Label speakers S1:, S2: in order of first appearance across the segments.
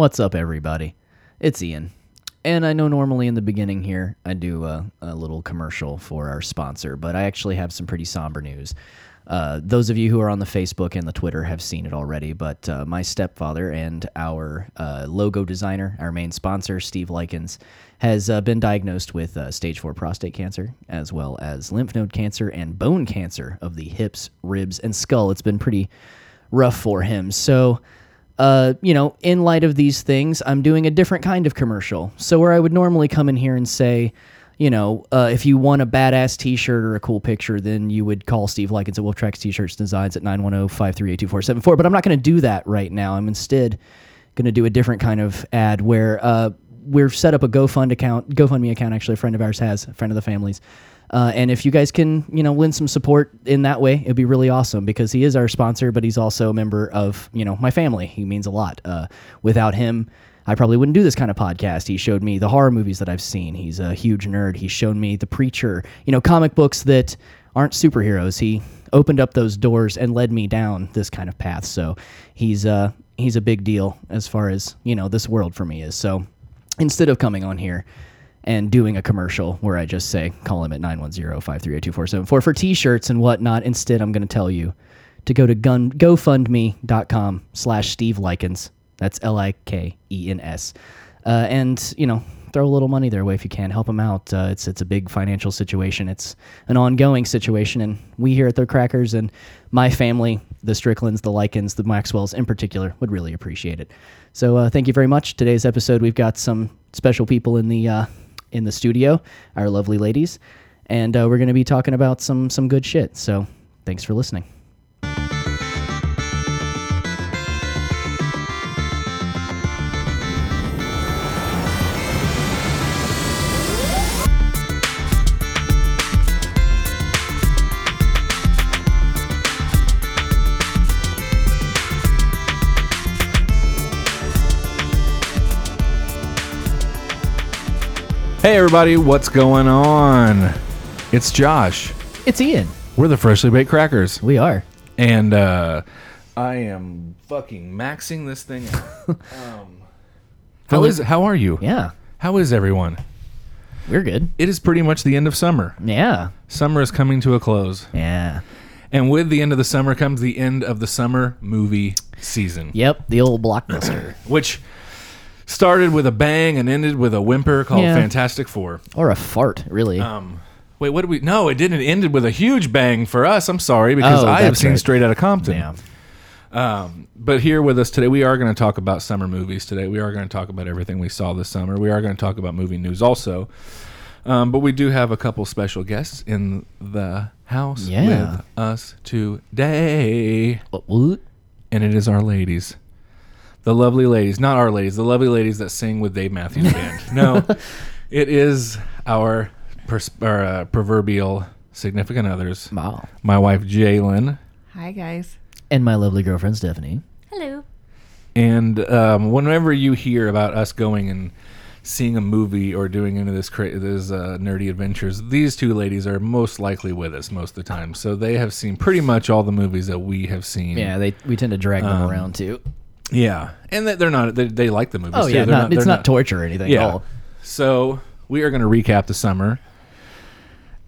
S1: What's up, everybody? It's Ian. And I know normally in the beginning here I do a, a little commercial for our sponsor, but I actually have some pretty somber news. Uh, those of you who are on the Facebook and the Twitter have seen it already, but uh, my stepfather and our uh, logo designer, our main sponsor, Steve Likens, has uh, been diagnosed with uh, stage four prostate cancer, as well as lymph node cancer and bone cancer of the hips, ribs, and skull. It's been pretty rough for him. So, uh, you know, in light of these things, I'm doing a different kind of commercial. So, where I would normally come in here and say, you know, uh, if you want a badass t shirt or a cool picture, then you would call Steve Likens at Wolf Tracks T shirts designs at 910 538 2474. But I'm not going to do that right now. I'm instead going to do a different kind of ad where uh, we've set up a GoFund account, GoFundMe account, actually, a friend of ours has, a friend of the family's. Uh, and if you guys can, you know, lend some support in that way, it'd be really awesome because he is our sponsor, but he's also a member of, you know, my family. He means a lot. Uh, without him, I probably wouldn't do this kind of podcast. He showed me the horror movies that I've seen. He's a huge nerd. He's shown me The Preacher, you know, comic books that aren't superheroes. He opened up those doors and led me down this kind of path. So he's uh he's a big deal as far as, you know, this world for me is. So instead of coming on here and doing a commercial where I just say, call him at 910-538-2474 for t-shirts and whatnot. Instead, I'm going to tell you to go to gun, gofundme.com slash Steve Likens. That's L-I-K-E-N-S. Uh, and, you know, throw a little money their way if you can. Help them out. Uh, it's, it's a big financial situation. It's an ongoing situation. And we here at The Crackers and my family, the Stricklands, the Likens, the Maxwells in particular, would really appreciate it. So uh, thank you very much. Today's episode, we've got some special people in the uh, in the studio, our lovely ladies, and uh, we're going to be talking about some some good shit. So thanks for listening.
S2: Hey everybody, what's going on? It's Josh.
S1: It's Ian.
S2: We're the freshly baked crackers,
S1: We are.
S2: and uh, I am fucking maxing this thing. out. um, how is? How are you?
S1: Yeah,
S2: How is everyone?
S1: we're good.
S2: It is pretty much the end of summer.
S1: Yeah,
S2: Summer is coming to a close,
S1: yeah.
S2: and with the end of the summer comes the end of the summer movie season,
S1: Yep, the old blockbuster
S2: which started with a bang and ended with a whimper called
S1: Yeah.
S2: Fantastic Four.
S1: or a fart, really.
S2: Um, wait, what did we? No, it didn't. It ended with a huge bang for us. I'm sorry because
S1: Oh,
S2: I have
S1: that's
S2: seen
S1: right.
S2: Straight Outta Compton.
S1: yeah,
S2: Um, but here with us today, we are going to talk about summer movies today. We are going to talk about everything we saw this summer. We are going to talk about movie news also. Um, but we do have a couple special guests in the house
S1: Yeah.
S2: with us today,
S1: What- what?
S2: and it is our ladies. The lovely ladies, not our ladies, the lovely ladies that sing with Dave Matthews Band. No, it is our pers- our, uh, proverbial significant others.
S1: Wow.
S2: My wife Jalen,
S3: Hi, guys.
S1: And my lovely girlfriend Stephanie.
S3: Hello.
S2: and um, whenever you hear about us going and seeing a movie or doing any of this cra- this uh, nerdy adventures, these two ladies are most likely with us most of the time. So they have seen pretty much all the movies that we have seen.
S1: Yeah, they we tend to drag them
S2: Um,
S1: around too.
S2: Yeah, and that they're not they, they like the movies.
S1: Oh
S2: too.
S1: yeah,
S2: They're
S1: not, it's
S2: they're
S1: not, torture or anything
S2: Yeah.
S1: at all.
S2: So we are going to recap the summer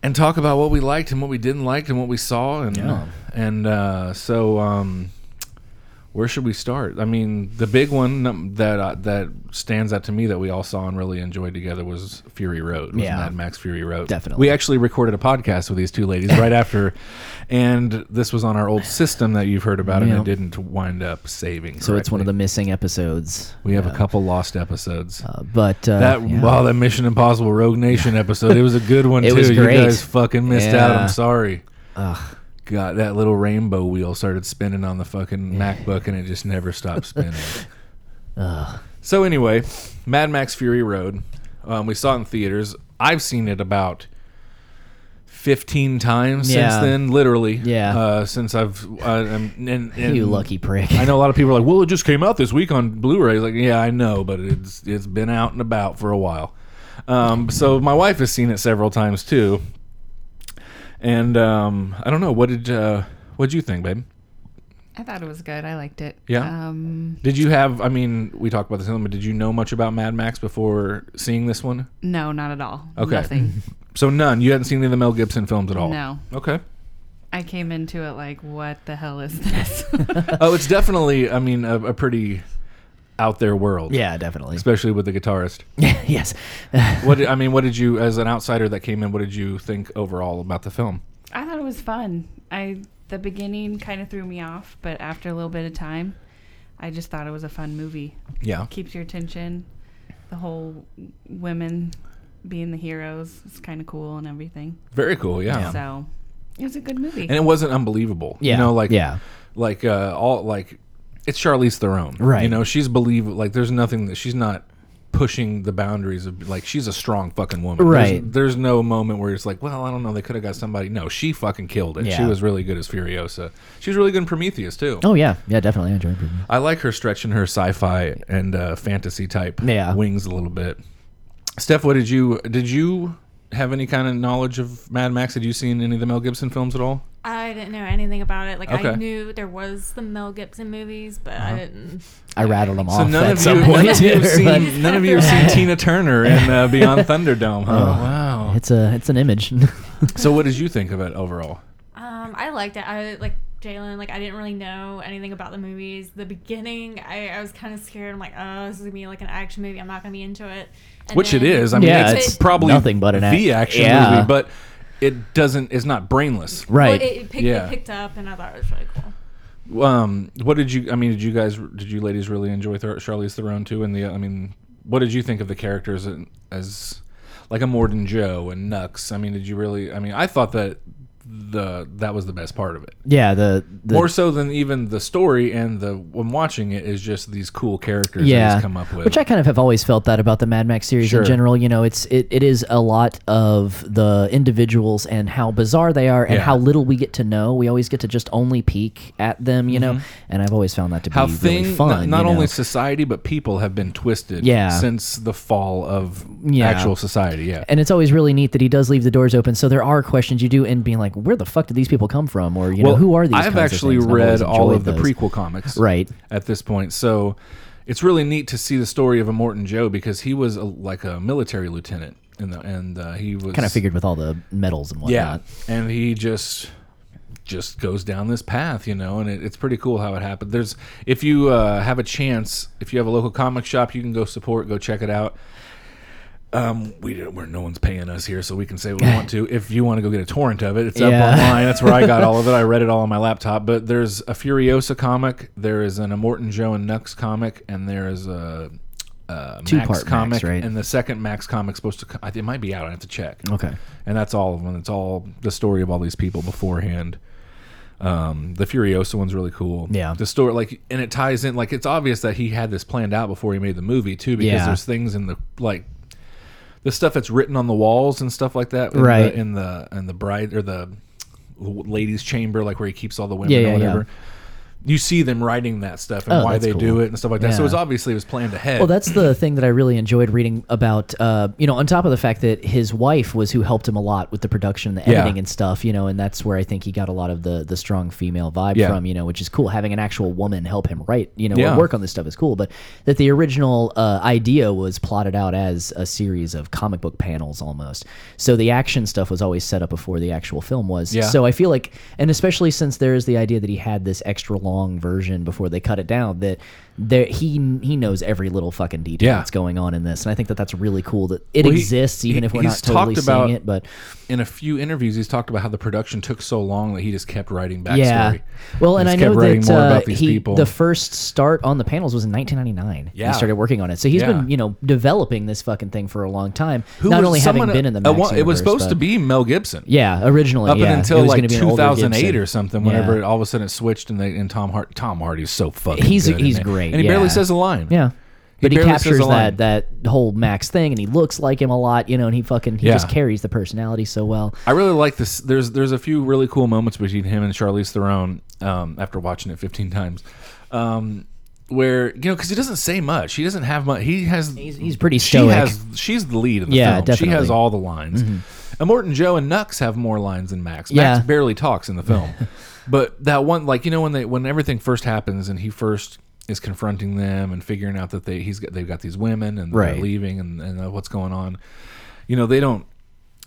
S2: and talk about what we liked and what we didn't like and what we saw and
S1: Yeah.
S2: and uh, so um, where should we start? I mean, the big one that uh, that stands out to me that we all saw and really enjoyed together was Fury Road. Was
S1: Yeah.
S2: Mad Max Fury Road.
S1: Definitely.
S2: We actually recorded a podcast with these two ladies right after, and this was on our old system that you've heard about, and it didn't wind up saving.
S1: So it's one of the missing episodes.
S2: We have
S1: Yeah.
S2: a couple lost episodes.
S1: Uh, but uh,
S2: That
S1: yeah.
S2: wow, that Mission Impossible Rogue Nation episode. It was a good one
S1: It
S2: too.
S1: was great.
S2: You guys fucking missed out. I'm sorry.
S1: Ugh.
S2: God, that little rainbow wheel started spinning on the fucking MacBook and it just never stopped spinning.
S1: Ugh.
S2: so anyway, Mad Max Fury Road. Um, we saw it in theaters. I've seen it about 15 times
S1: Yeah.
S2: since then, literally.
S1: Yeah.
S2: Uh, since I've uh, and, and, and
S1: you lucky prick.
S2: I know a lot of people are like, "Well, it just came out this week on Blu-ray." Like, yeah, I know, but it's it's been out and about for a while. Um, so my wife has seen it several times too, and um, I don't know what did uh, what did you think, babe?
S3: I thought it was good. I liked it.
S2: Yeah?
S3: Um,
S2: Did you have? I mean, we talked about this, film, but did you know much about Mad Max before seeing this one?
S3: no, not at all.
S2: Okay.
S3: Nothing.
S2: So none. You hadn't seen any of the Mel Gibson films at all.
S3: No.
S2: Okay.
S3: I came into it like, what the hell is this?
S2: Oh, it's definitely. I mean, a, a pretty out there world.
S1: Yeah, definitely.
S2: Especially with the guitarist.
S1: yes.
S2: What did, I mean, what did you, as an outsider that came in, what did you think overall about the film?
S3: I thought it was fun. I the beginning kind of threw me off, but after a little bit of time, I just thought it was a fun movie.
S2: Yeah.
S3: Keeps your attention. The whole women being the heroes is kind of cool and everything.
S2: Very cool. Yeah.
S3: So it was a good movie.
S2: And it wasn't unbelievable.
S1: Yeah.
S2: You know, like
S1: yeah.
S2: like uh all like it's Charlize Theron.
S1: Right.
S2: You know, she's believable. Like there's nothing that she's not pushing the boundaries of like she's a strong fucking woman.
S1: Right.
S2: There's, there's no moment where it's like, well, I don't know, they could have got somebody. No, she fucking killed it. She was really good as Furiosa. She was really good in Prometheus too.
S1: Oh yeah. Yeah, definitely. I enjoyed it.
S2: I like her stretching her sci-fi and uh, fantasy type
S1: Yeah.
S2: wings a little bit. Steph, what did you did you have any kind of knowledge of Mad Max? Had you seen any of the Mel Gibson films at all?
S4: I didn't know anything about it. Like
S2: Okay.
S4: I knew there was the Mel Gibson movies, but I didn't.
S1: I rattled them
S2: So
S1: off
S2: none
S1: at
S2: of
S1: some
S2: you,
S1: point.
S2: none of you have
S1: but
S2: seen none of you have seen Tina Turner in uh, Beyond Thunderdome. Huh?
S1: Oh.
S2: wow.
S1: it's a it's an image.
S2: So what did you think of it overall?
S4: Um, I liked it. I like Jalen. Like I didn't really know anything about the movies. The beginning, I, I was kind of scared. I'm like, oh, this is gonna be like an action movie. I'm not gonna be into it. And
S2: Which it
S4: then-
S2: is. I mean,
S1: Yeah,
S2: it's,
S4: it's
S2: probably
S1: nothing but an
S2: the action
S1: yeah.
S2: movie, but it doesn't. It's not brainless.
S4: Well,
S1: right.
S4: it, it, picked,
S2: Yeah.
S4: it picked up, and I thought it was really cool.
S2: Um, what did you? I mean, did you guys? Did you ladies really enjoy Thar- Charlize Theron too? And the, I mean, what did you think of the characters in- as like Immortan Joe and Nux? I mean, did you really? I mean, I thought that the that was the best part of it.
S1: yeah, the, the
S2: More so than even the story and the when watching it is just these cool characters that
S1: yeah,
S2: he's come up with.
S1: which I kind of have always felt that about the Mad Max series
S2: Sure.
S1: in general. You know, it's it, it is a lot of the individuals and how bizarre they are and
S2: Yeah.
S1: how little we get to know. We always get to just only peek at them, you know, and I've always found that to be
S2: Mm-hmm.
S1: really
S2: thing
S1: fun.
S2: not, not
S1: you
S2: only
S1: know?
S2: society but people have been twisted
S1: Yeah.
S2: since the fall of
S1: Yeah.
S2: actual society. Yeah.
S1: and it's always really neat that he does leave the doors open. So there are questions you do end being like, where the fuck did these people come from, or you know, who are these?
S2: I've
S1: of
S2: actually
S1: things?
S2: Read all of
S1: enjoyed
S2: the prequel comics,
S1: Right.
S2: At this point, so it's really neat to see the story of Immortan Joe because he was a, like a military lieutenant, in the, and uh, he was
S1: Kind of figured with all the medals and whatnot.
S2: yeah, and he just just goes down this path, you know, and it, it's pretty cool how it happened. There's if you uh, have a chance, if you have a local comic shop, you can go support, go check it out. Um, we where no one's paying us here, so we can say what we want to. If you want to go get a torrent of it, it's up online. That's where I got all of it. I read it all on my laptop. But there's a Furiosa comic, there is an Immortan Joe and Nux comic, and there is a, a
S1: Two-part
S2: Max
S1: Max,
S2: comic,
S1: right?
S2: and the second Max comic supposed to. co- I think It might be out. I have to check
S1: Okay.
S2: and that's all of them. It's all the story of all these people beforehand. Um, the Furiosa one's really cool.
S1: Yeah.
S2: the story like, and it ties in like it's obvious that he had this planned out before he made the movie too, because
S1: Yeah.
S2: there's things in the like the stuff that's written on the walls and stuff like that, in
S1: Right.
S2: The, in the in the bride or the ladies' chamber, like where he keeps all the women
S1: Yeah,
S2: or
S1: yeah,
S2: whatever.
S1: yeah.
S2: You see them writing that stuff and
S1: Oh,
S2: why
S1: that's
S2: they do
S1: cool.
S2: it and stuff like that. So
S1: Yeah.
S2: it's obviously it was planned ahead.
S1: Well, that's the thing that I really enjoyed reading about. Uh, you know, on top of the fact that his wife was who helped him a lot with the production, and the
S2: Yeah.
S1: editing, and stuff. You know, and that's where I think he got a lot of the the strong female vibe
S2: Yeah.
S1: from. You know, which is cool. Having an actual woman help him write, you know,
S2: Yeah.
S1: or work on this stuff is cool. But that the original uh, idea was plotted out as a series of comic book panels almost. So the action stuff was always set up before the actual film was.
S2: Yeah.
S1: So I feel like, and especially since there is the idea that he had this extra long version before they cut it down, that there he he knows every little fucking detail
S2: Yeah.
S1: that's going on in this, and I think that that's really cool that it
S2: Well, he-
S1: exists, even
S2: he-
S1: if we're not totally
S2: talked
S1: seeing it. But
S2: in a few interviews, he's talked about how the production took so long that he just kept writing backstory.
S1: yeah, well, and I know that
S2: more
S1: uh,
S2: about these
S1: he
S2: people.
S1: the first start on the panels was in 1999.
S2: Yeah.
S1: he started working on it, so he's
S2: Yeah.
S1: been you know developing this fucking thing for a long time.
S2: Who
S1: not
S2: was
S1: only having been in the
S2: uh,
S1: Max
S2: well, it was
S1: universe,
S2: supposed to be Mel Gibson.
S1: Yeah, originally,
S2: up
S1: yeah.
S2: until like
S1: gonna be an older
S2: 2008 or something.
S1: Yeah.
S2: Whenever all of a sudden it switched and they and Tom Hart Tom Hardy's so fucking
S1: He's- he's
S2: it.
S1: Great,
S2: and he
S1: yeah.
S2: barely says a line.
S1: Yeah. But he, captures that that whole Max thing, and he looks like him a lot, you know, and he fucking he
S2: Yeah.
S1: just carries the personality so well.
S2: I really like this. There's there's a few really cool moments between him and Charlize Theron um, after watching it 15 times, um, where you know because he doesn't say much. He doesn't have much. He has.
S1: He's, he's pretty
S2: she has. She's the lead of the
S1: Yeah,
S2: film. She has all the lines. And Immortan Joe and Nux have more lines than Max.
S1: Yeah.
S2: Max barely talks in the film. but that one like you know when they when everything first happens and he first is confronting them and figuring out that they he's got they've got these women and
S1: Right.
S2: they're leaving and, and uh, what's going on. You know, they don't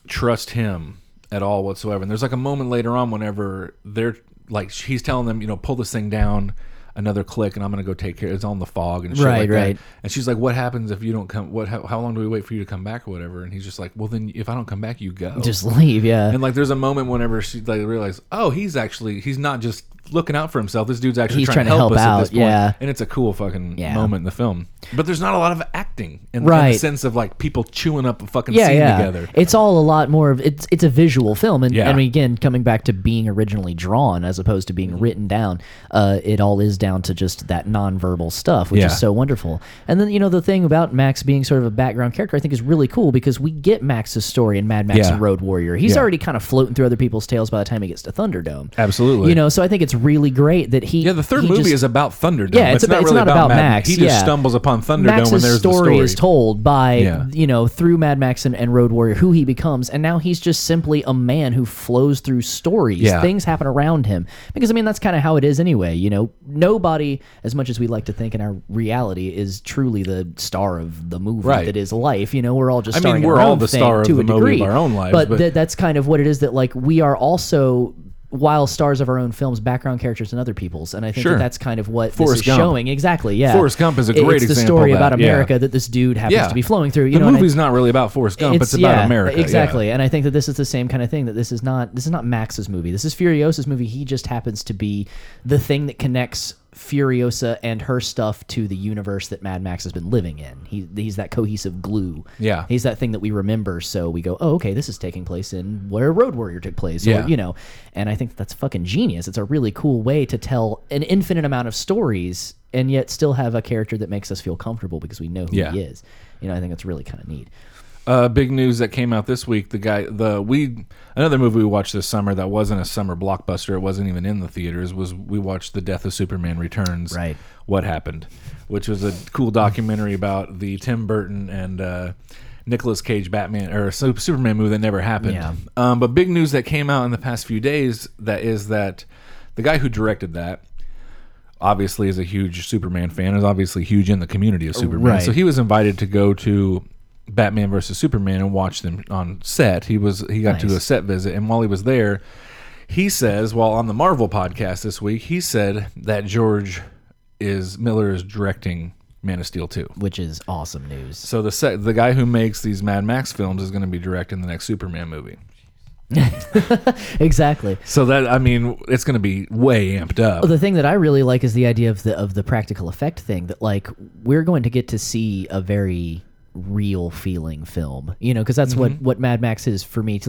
S2: trust him at all whatsoever. And there's like a moment later on whenever they're like he's telling them, you know, pull this thing down another click and I'm gonna go take care. Of it's on the fog and shit
S1: Right,
S2: like
S1: right.
S2: that. And she's like, "What happens if you don't come? What? How, how long do we wait for you to come back or whatever?" And he's just like, "Well, then if I don't come back, you go."
S1: Just leave, yeah.
S2: and like, there's a moment whenever she like realizes, oh, he's actually he's not just looking out for himself. This dude's actually
S1: He's
S2: trying, to help, us at this
S1: out,
S2: point.
S1: yeah.
S2: And it's a cool fucking
S1: Yeah.
S2: moment in the film. But there's not a lot of acting in, in the
S1: Right.
S2: sense of like people chewing up a fucking
S1: yeah,
S2: scene
S1: yeah.
S2: together.
S1: It's all a lot more of it's it's a visual film, and,
S2: Yeah.
S1: and again, coming back to being originally drawn as opposed to being
S2: Mm-hmm.
S1: written down, uh, it all is down to just that nonverbal stuff, which
S2: Yeah.
S1: is so wonderful. And then you know the thing about Max being sort of a background character, I think is really cool because we get Max's story in Mad Max
S2: Yeah.
S1: and Road Warrior. He's
S2: Yeah.
S1: already kind of floating through other people's tales by the time he gets to Thunderdome.
S2: Absolutely.
S1: You know, so I think it's really great that he
S2: yeah, the third
S1: he
S2: movie
S1: just-
S2: is about Thunderdome.
S1: Yeah, it's, about,
S2: not
S1: it's
S2: really
S1: not about,
S2: Mad-
S1: Max.
S2: He just
S1: yeah.
S2: stumbles upon Thunderdome
S1: Max's
S2: when there's
S1: story,
S2: the story.
S1: is told by
S2: Yeah.
S1: you know through Mad Max and, and Road Warrior who he becomes, and now he's just simply a man who flows through stories.
S2: Yeah.
S1: Things happen around him because I mean that's kind of how it is anyway. You know, nobody, as much as we like to think in our reality, is truly the star of the movie
S2: Right.
S1: that is life. You know, we're all just
S2: I mean, we're all the star of
S1: to
S2: the
S1: a
S2: movie of
S1: degree.
S2: our own lives,
S1: but,
S2: but-
S1: th- that's kind of what it is that like we are also. While stars of our own films, background characters in other people's, and I think
S2: Sure.
S1: that that's kind of what
S2: Forrest
S1: this is
S2: Gump.
S1: showing. Exactly, yeah.
S2: Forrest Gump is a great
S1: It's the story about
S2: yeah.
S1: America that this dude happens
S2: Yeah.
S1: to be flowing through. You
S2: the
S1: know, and I-
S2: movie's not really about Forrest Gump. It's, about
S1: yeah,
S2: America. yeah.
S1: exactly. And I think that this is the same kind of thing. That this is not this is not Max's movie. This is Furiosa's movie. He just happens to be the thing that connects Furiosa and her stuff to the universe that Mad Max has been living in. He, he's that cohesive glue.
S2: Yeah.
S1: He's that thing that we remember. So we go, oh, okay, this is taking place in where Road Warrior took place.
S2: Yeah.
S1: Or, you know, and I think that's fucking genius. It's a really cool way to tell an infinite amount of stories and yet still have a character that makes us feel comfortable because we know who
S2: Yeah.
S1: he is. You know, I think that's really kind of neat.
S2: Uh, big news that came out this week. The guy, the we another movie we watched this summer that wasn't a summer blockbuster. It wasn't even in the theaters. Was we watched The Death of Superman Returns?
S1: Right.
S2: What happened? Which was a cool documentary about the Tim Burton and uh, Nicolas Cage Batman or Superman movie that never happened.
S1: Yeah.
S2: Um, but big news that came out in the past few days that is that the guy who directed that obviously is a huge Superman fan, is obviously huge in the community of Superman.
S1: Right.
S2: So he was invited to go to Batman versus Superman and watch them on set. He was he got to do a set visit, and while he was there, he says, while on the Marvel podcast this week, he said that George is Miller is directing Man of Steel 2.
S1: which is awesome news.
S2: So the set, the guy who makes these Mad Max films is going to be directing the next Superman movie.
S1: exactly.
S2: So that I mean, it's going to be way amped up.
S1: Well, the thing that I really like is the idea of the of the practical effect thing. That like we're going to get to see a very real feeling film, you know, because that's what what Mad Max is for me.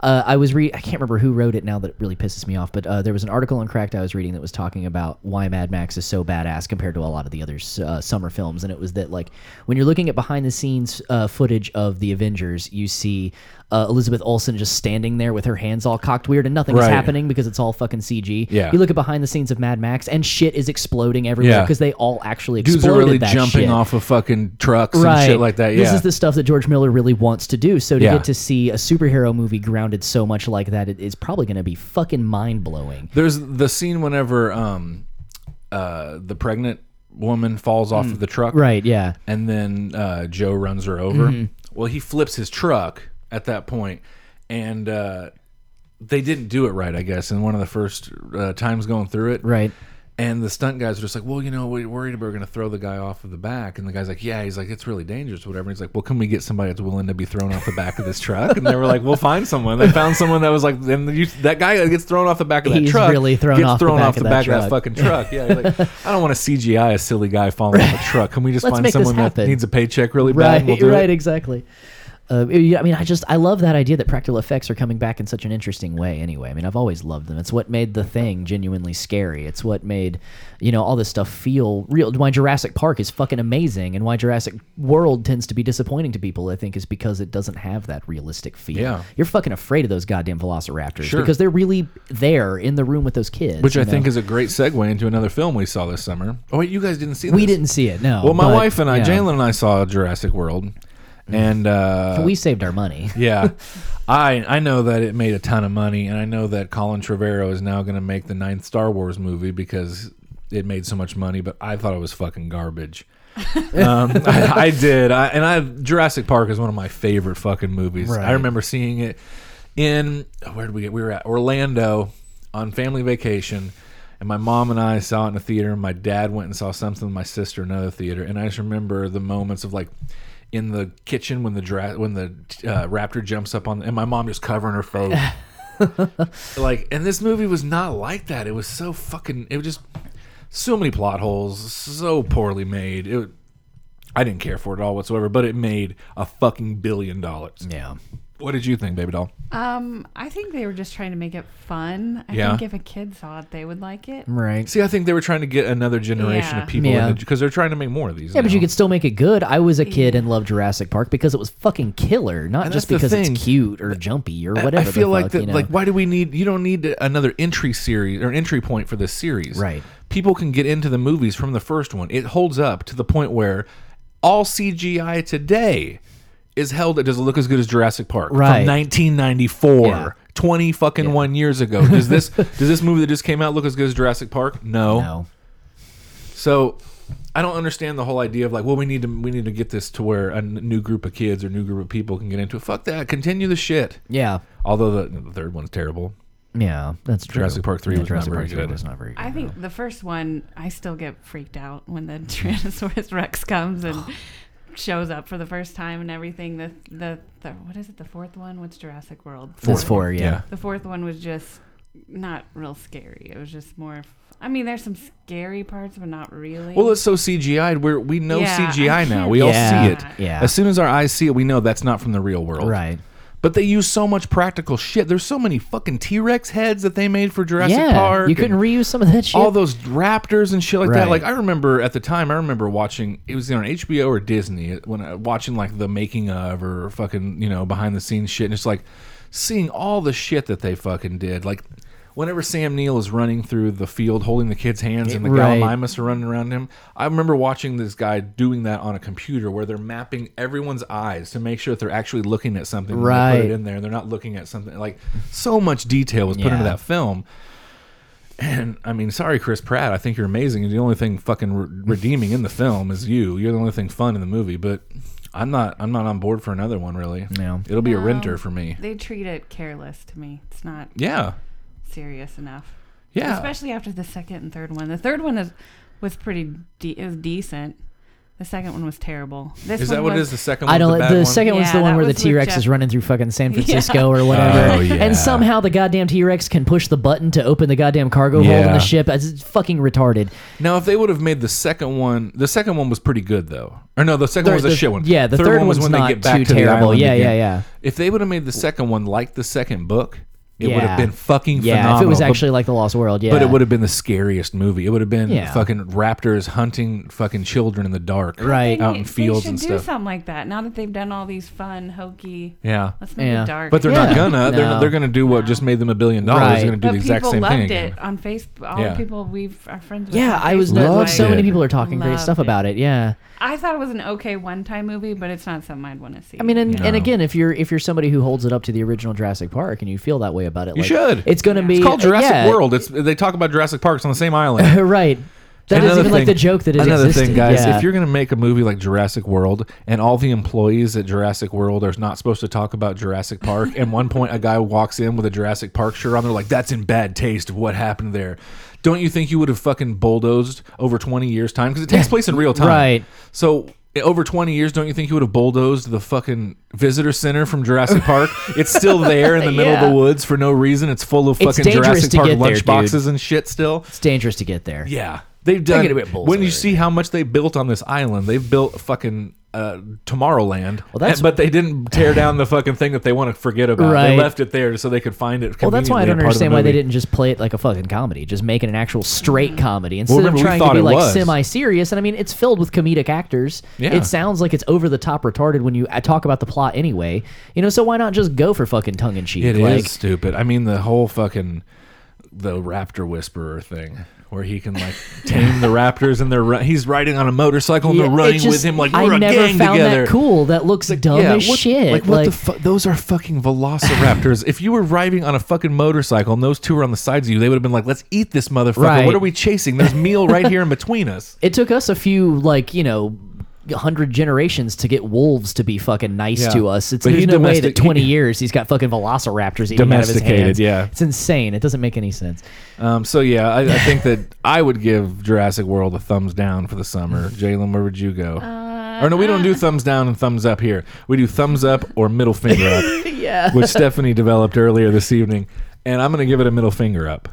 S1: Uh, I was read I can't remember who wrote it now that it really pisses me off, but uh, there was an article in Cracked I was reading that was talking about why Mad Max is so badass compared to a lot of the other uh, summer films, and it was that like when you're looking at behind the scenes uh, footage of the Avengers, you see. Uh, Elizabeth Olsen just standing there with her hands all cocked weird and nothing's
S2: Right.
S1: happening because it's all fucking CG.
S2: Yeah.
S1: You look at behind the scenes of Mad Max and shit is exploding everywhere
S2: Yeah.
S1: because they all actually
S2: Dudes
S1: exploded
S2: are really
S1: that
S2: jumping
S1: shit.
S2: off of fucking trucks and shit like that. Yeah.
S1: This is the stuff that George Miller really wants to do. So to
S2: Yeah.
S1: get to see a superhero movie grounded so much like that, it is probably going to be fucking mind blowing.
S2: There's the scene whenever um, uh, the pregnant woman falls off of the truck,
S1: Mm. Right? Yeah.
S2: and then uh, Joe runs her over.
S1: Mm-hmm.
S2: Well, he flips his truck at that point, and uh, they didn't do it right, I guess. In one of the first uh, times going through it,
S1: Right.
S2: And the stunt guys are just like, well, you know, we're worried we're going to throw the guy off of the back. And the guy's like, yeah. He's like, it's really dangerous, whatever. And He's like, well, can we get somebody that's willing to be thrown off the back of this truck? And they were like, we'll find someone. They found someone that was like, and you, that guy that gets thrown off the back of that
S1: He's
S2: truck.
S1: really thrown
S2: gets
S1: off the
S2: thrown
S1: back
S2: off
S1: of
S2: the
S1: that
S2: back of that fucking truck. Yeah. He's like, I don't want to CGI a silly guy falling off a truck. Can we just
S1: Let's
S2: find someone that needs a paycheck really bad?
S1: Right.
S2: and we'll do
S1: right.
S2: it?
S1: Exactly. Uh, I mean, I just I love that idea that practical effects are coming back in such an interesting way. Anyway, I mean, I've always loved them. It's what made the thing genuinely scary. It's what made you know all this stuff feel real. Why Jurassic Park is fucking amazing, and why Jurassic World tends to be disappointing to people. I think is because it doesn't have that realistic feel.
S2: Yeah.
S1: you're fucking afraid of those goddamn Velociraptors
S2: Sure.
S1: because they're really there in the room with those kids.
S2: Which I
S1: know?
S2: think is a great segue into another film we saw this summer. Oh wait, you guys didn't see this?
S1: we didn't see it. No,
S2: Well, my
S1: but,
S2: wife and I,
S1: yeah.
S2: Jalen and I saw Jurassic World, and uh,
S1: we saved our money.
S2: yeah, I I know that it made a ton of money, and I know that Colin Trevorrow is now going to make the ninth Star Wars movie because it made so much money. But I thought it was fucking garbage. um, I, I did, I, and I Jurassic Park is one of my favorite fucking movies.
S1: Right.
S2: I remember seeing it in where did we get? We were at Orlando on family vacation. And my mom and I saw it in a theater. And my dad went and saw something with my sister in another theater. And I just remember the moments of like in the kitchen when the dra- when the uh, raptor jumps up on, and my mom just covering her face. like, and this movie was not like that. It was so fucking. It was just so many plot holes, so poorly made. It. I didn't care for it at all whatsoever, but it made a fucking billion dollars.
S1: Yeah.
S2: What did you think, baby doll?
S3: Um, I think they were just trying to make it fun. I
S2: Yeah.
S3: think if a kid saw it, they would like it.
S1: Right.
S2: See, I think they were trying to get another generation
S3: Yeah.
S2: of people
S1: Yeah.
S2: because they're trying to make more of these.
S1: Yeah, but
S2: now.
S1: you could still make it good. I was a kid and loved Jurassic Park because it was fucking killer, not
S2: And
S1: just
S2: that's the
S1: because
S2: thing.
S1: it's cute or jumpy or
S2: I-
S1: whatever.
S2: I
S1: the
S2: feel like
S1: fuck,
S2: that.
S1: you know?
S2: Like, why do we need? You don't need another entry series or entry point for this series.
S1: Right.
S2: People can get into the movies from the first one. It holds up to the point where all CGI today is held. It does it look as good as Jurassic Park
S1: Right.
S2: from 1994.
S1: Yeah.
S2: 20 fucking one years ago. Does this does this movie that just came out look as good as Jurassic Park? No.
S1: No.
S2: So I don't understand the whole idea of like, well, we need to we need to get this to where a n- new group of kids or new group of people can get into it. Fuck that. Continue the shit.
S1: Yeah.
S2: Although the, the third one's terrible.
S1: Yeah, that's true.
S2: Jurassic Park 3
S1: Yeah,
S2: was not
S1: Jurassic
S2: very
S1: Park 3
S2: good.
S1: was not very good.
S3: I think the first one, I still get freaked out when the Tyrannosaurus Rex comes and shows up for the first time and everything. The, the the what is it? The fourth one? What's Jurassic World?
S1: That's four, yeah.
S2: Yeah.
S3: The fourth one was just not real scary. It was just more. I mean, there's some scary parts, but not really.
S2: Well, it's so CGI'd. Where we know
S3: Yeah,
S2: CGI now.
S3: can't
S2: We all see it.
S1: yeah.
S2: As soon as our eyes see it, we know that's not from the real world.
S1: Right.
S2: But they use so much practical shit. There's so many fucking T Rex heads that they made for Jurassic
S1: yeah.
S2: Park.
S1: you couldn't
S2: and
S1: reuse some of that shit.
S2: all those raptors and shit like that.
S1: Right.
S2: Like I remember at the time, I remember watching. It was on HBO or Disney uh, when I, watching like the making of or fucking you know behind the scenes shit. And it's like seeing all the shit that they fucking did. Like whenever Sam Neill is running through the field holding the kid's hands and the
S1: Right.
S2: Gallimimus are running around him. I remember watching this guy doing that on a computer where they're mapping everyone's eyes to make sure that they're actually looking at something when they put
S1: Right.
S2: it in there. They're not looking at something like so much detail was put into that film. And I mean, sorry, Chris Pratt. I think you're amazing. And the only thing fucking re- redeeming in the film is you. You're the only thing fun in the movie. But I'm not. I'm not on board for another one. Really.
S1: No.
S2: It'll be a renter for me.
S3: they treat it careless to me. It's not
S2: Yeah.
S3: Serious enough.
S2: Yeah.
S3: Especially after the second and third one. The third one is was pretty de- it was decent. The second one was terrible. This
S2: is
S3: one
S2: that what it
S3: was,
S2: is? The second.
S1: I
S2: one,
S1: don't.
S2: The,
S1: The,
S2: bad one?
S1: second one's
S3: Yeah,
S1: the one where the T Rex is running through fucking San Francisco or whatever.
S2: Oh, yeah.
S1: And somehow the goddamn T Rex can push the button to open the goddamn cargo hold in the ship. It's fucking retarded.
S2: Now, if they would have made the second one, the second one was pretty good though. Or no, the second one was a shit one.
S1: Yeah, the third,
S2: one
S1: was
S2: when
S1: not
S2: they get back
S1: too
S2: to the
S1: terrible.
S2: island
S1: Yeah, yeah, yeah.
S2: If they would have made the second one like the second book, it would have been fucking
S1: Yeah,
S2: phenomenal.
S1: if it was
S2: But-
S1: actually like the Lost World, yeah.
S2: But it would have been the scariest movie. It would have been
S1: Yeah.
S2: fucking raptors hunting fucking children in the dark,
S1: Right.
S2: out in
S3: they
S2: fields
S3: should
S2: and
S3: do something like that. Now that they've done all these fun, hokey.
S2: Yeah,
S3: Let's make
S1: Yeah.
S3: it dark.
S2: but they're
S1: Yeah.
S2: not gonna. They're they're gonna do what just made them a billion dollars.
S1: Right.
S2: They're gonna do
S3: but
S2: the exact
S3: people
S2: same
S3: loved
S2: thing again.
S3: it on Facebook. All
S2: Yeah.
S3: the people we've are friends with.
S1: Yeah, I was.
S3: Facebook,
S1: Like,
S2: Loved
S1: so many people are talking great stuff
S3: Loved
S1: about it. Yeah.
S3: I thought it was an okay one-time movie, but it's not something I'd want to see.
S1: I mean, and, and again, if you're if you're somebody who holds it up to the original Jurassic Park and you feel that way about it,
S2: You
S1: like,
S2: should.
S1: It's going to be
S2: It's called uh, Jurassic
S1: yeah,
S2: World. It's they talk about Jurassic Parks on the same island.
S1: right. That is
S2: Another
S1: even like the joke that is
S2: Another
S1: existed.
S2: thing, guys,
S1: yeah.
S2: if you're gonna make a movie like Jurassic World and all the employees at Jurassic World are not supposed to talk about Jurassic Park, and one point a guy walks in with a Jurassic Park shirt on, they're like, "That's in bad taste of what happened there." Don't you think you would have fucking bulldozed over 20 years time because it takes place in real time,
S1: Right.
S2: So i- over 20 years, don't you think he would have bulldozed the fucking visitor center from Jurassic Park? it's still there in the middle of the woods for no reason. It's full of fucking Jurassic Park
S1: there,
S2: lunch
S1: dude.
S2: boxes and shit still.
S1: it's dangerous to get there.
S2: Yeah, they've done.
S1: bit
S2: when you see how much they built on this island, they've built fucking uh, Tomorrowland.
S1: Well, that's-
S2: and- but they didn't tear down the fucking thing that they want to forget about. They left it there so they could find it.
S1: Well, that's why I don't
S2: the
S1: understand why they didn't just play it like a fucking comedy, just make it an actual straight comedy instead
S2: remember,
S1: of trying to be like
S2: was.
S1: semi-serious. And I mean, it's filled with comedic actors.
S2: Yeah.
S1: It sounds like it's over the top retarded when you uh, talk about the plot anyway. You know, so why not just go for fucking tongue in cheek?
S2: It is
S1: like,
S2: stupid. I mean, the whole fucking the raptor whisperer thing. Where he can like tame the raptors and they're run- he's riding on a motorcycle and
S1: Yeah,
S2: they're running with him like
S1: I
S2: we're a
S1: never
S2: gang
S1: found
S2: together.
S1: that cool. That looks dumb as
S2: what,
S1: shit.
S2: Like, what the fu- those are fucking velociraptors. if you were riding on a fucking motorcycle and those two were on the sides of you, they would have been like, "Let's eat this motherfucker."
S1: Right.
S2: What are we chasing? There's meal right here in between us.
S1: it took us a few like you know hundred generations to get wolves to be fucking nice
S2: Yeah.
S1: to us. It's
S2: But
S1: there's
S2: he
S1: no way
S2: domestic-
S1: that twenty
S2: he-
S1: years he's got fucking velociraptors eating out of his
S2: Domesticated,
S1: hands.
S2: yeah.
S1: it's insane. It doesn't make any sense.
S2: Um, so yeah, I, I think that I would give Jurassic World a thumbs down for the summer. Jalen, where would you go?
S3: Uh,
S2: or no, we don't do thumbs down and thumbs up here. We do thumbs up or middle finger up,
S1: yeah.
S2: which Stephanie developed earlier this evening, and I'm going to give it a middle finger up.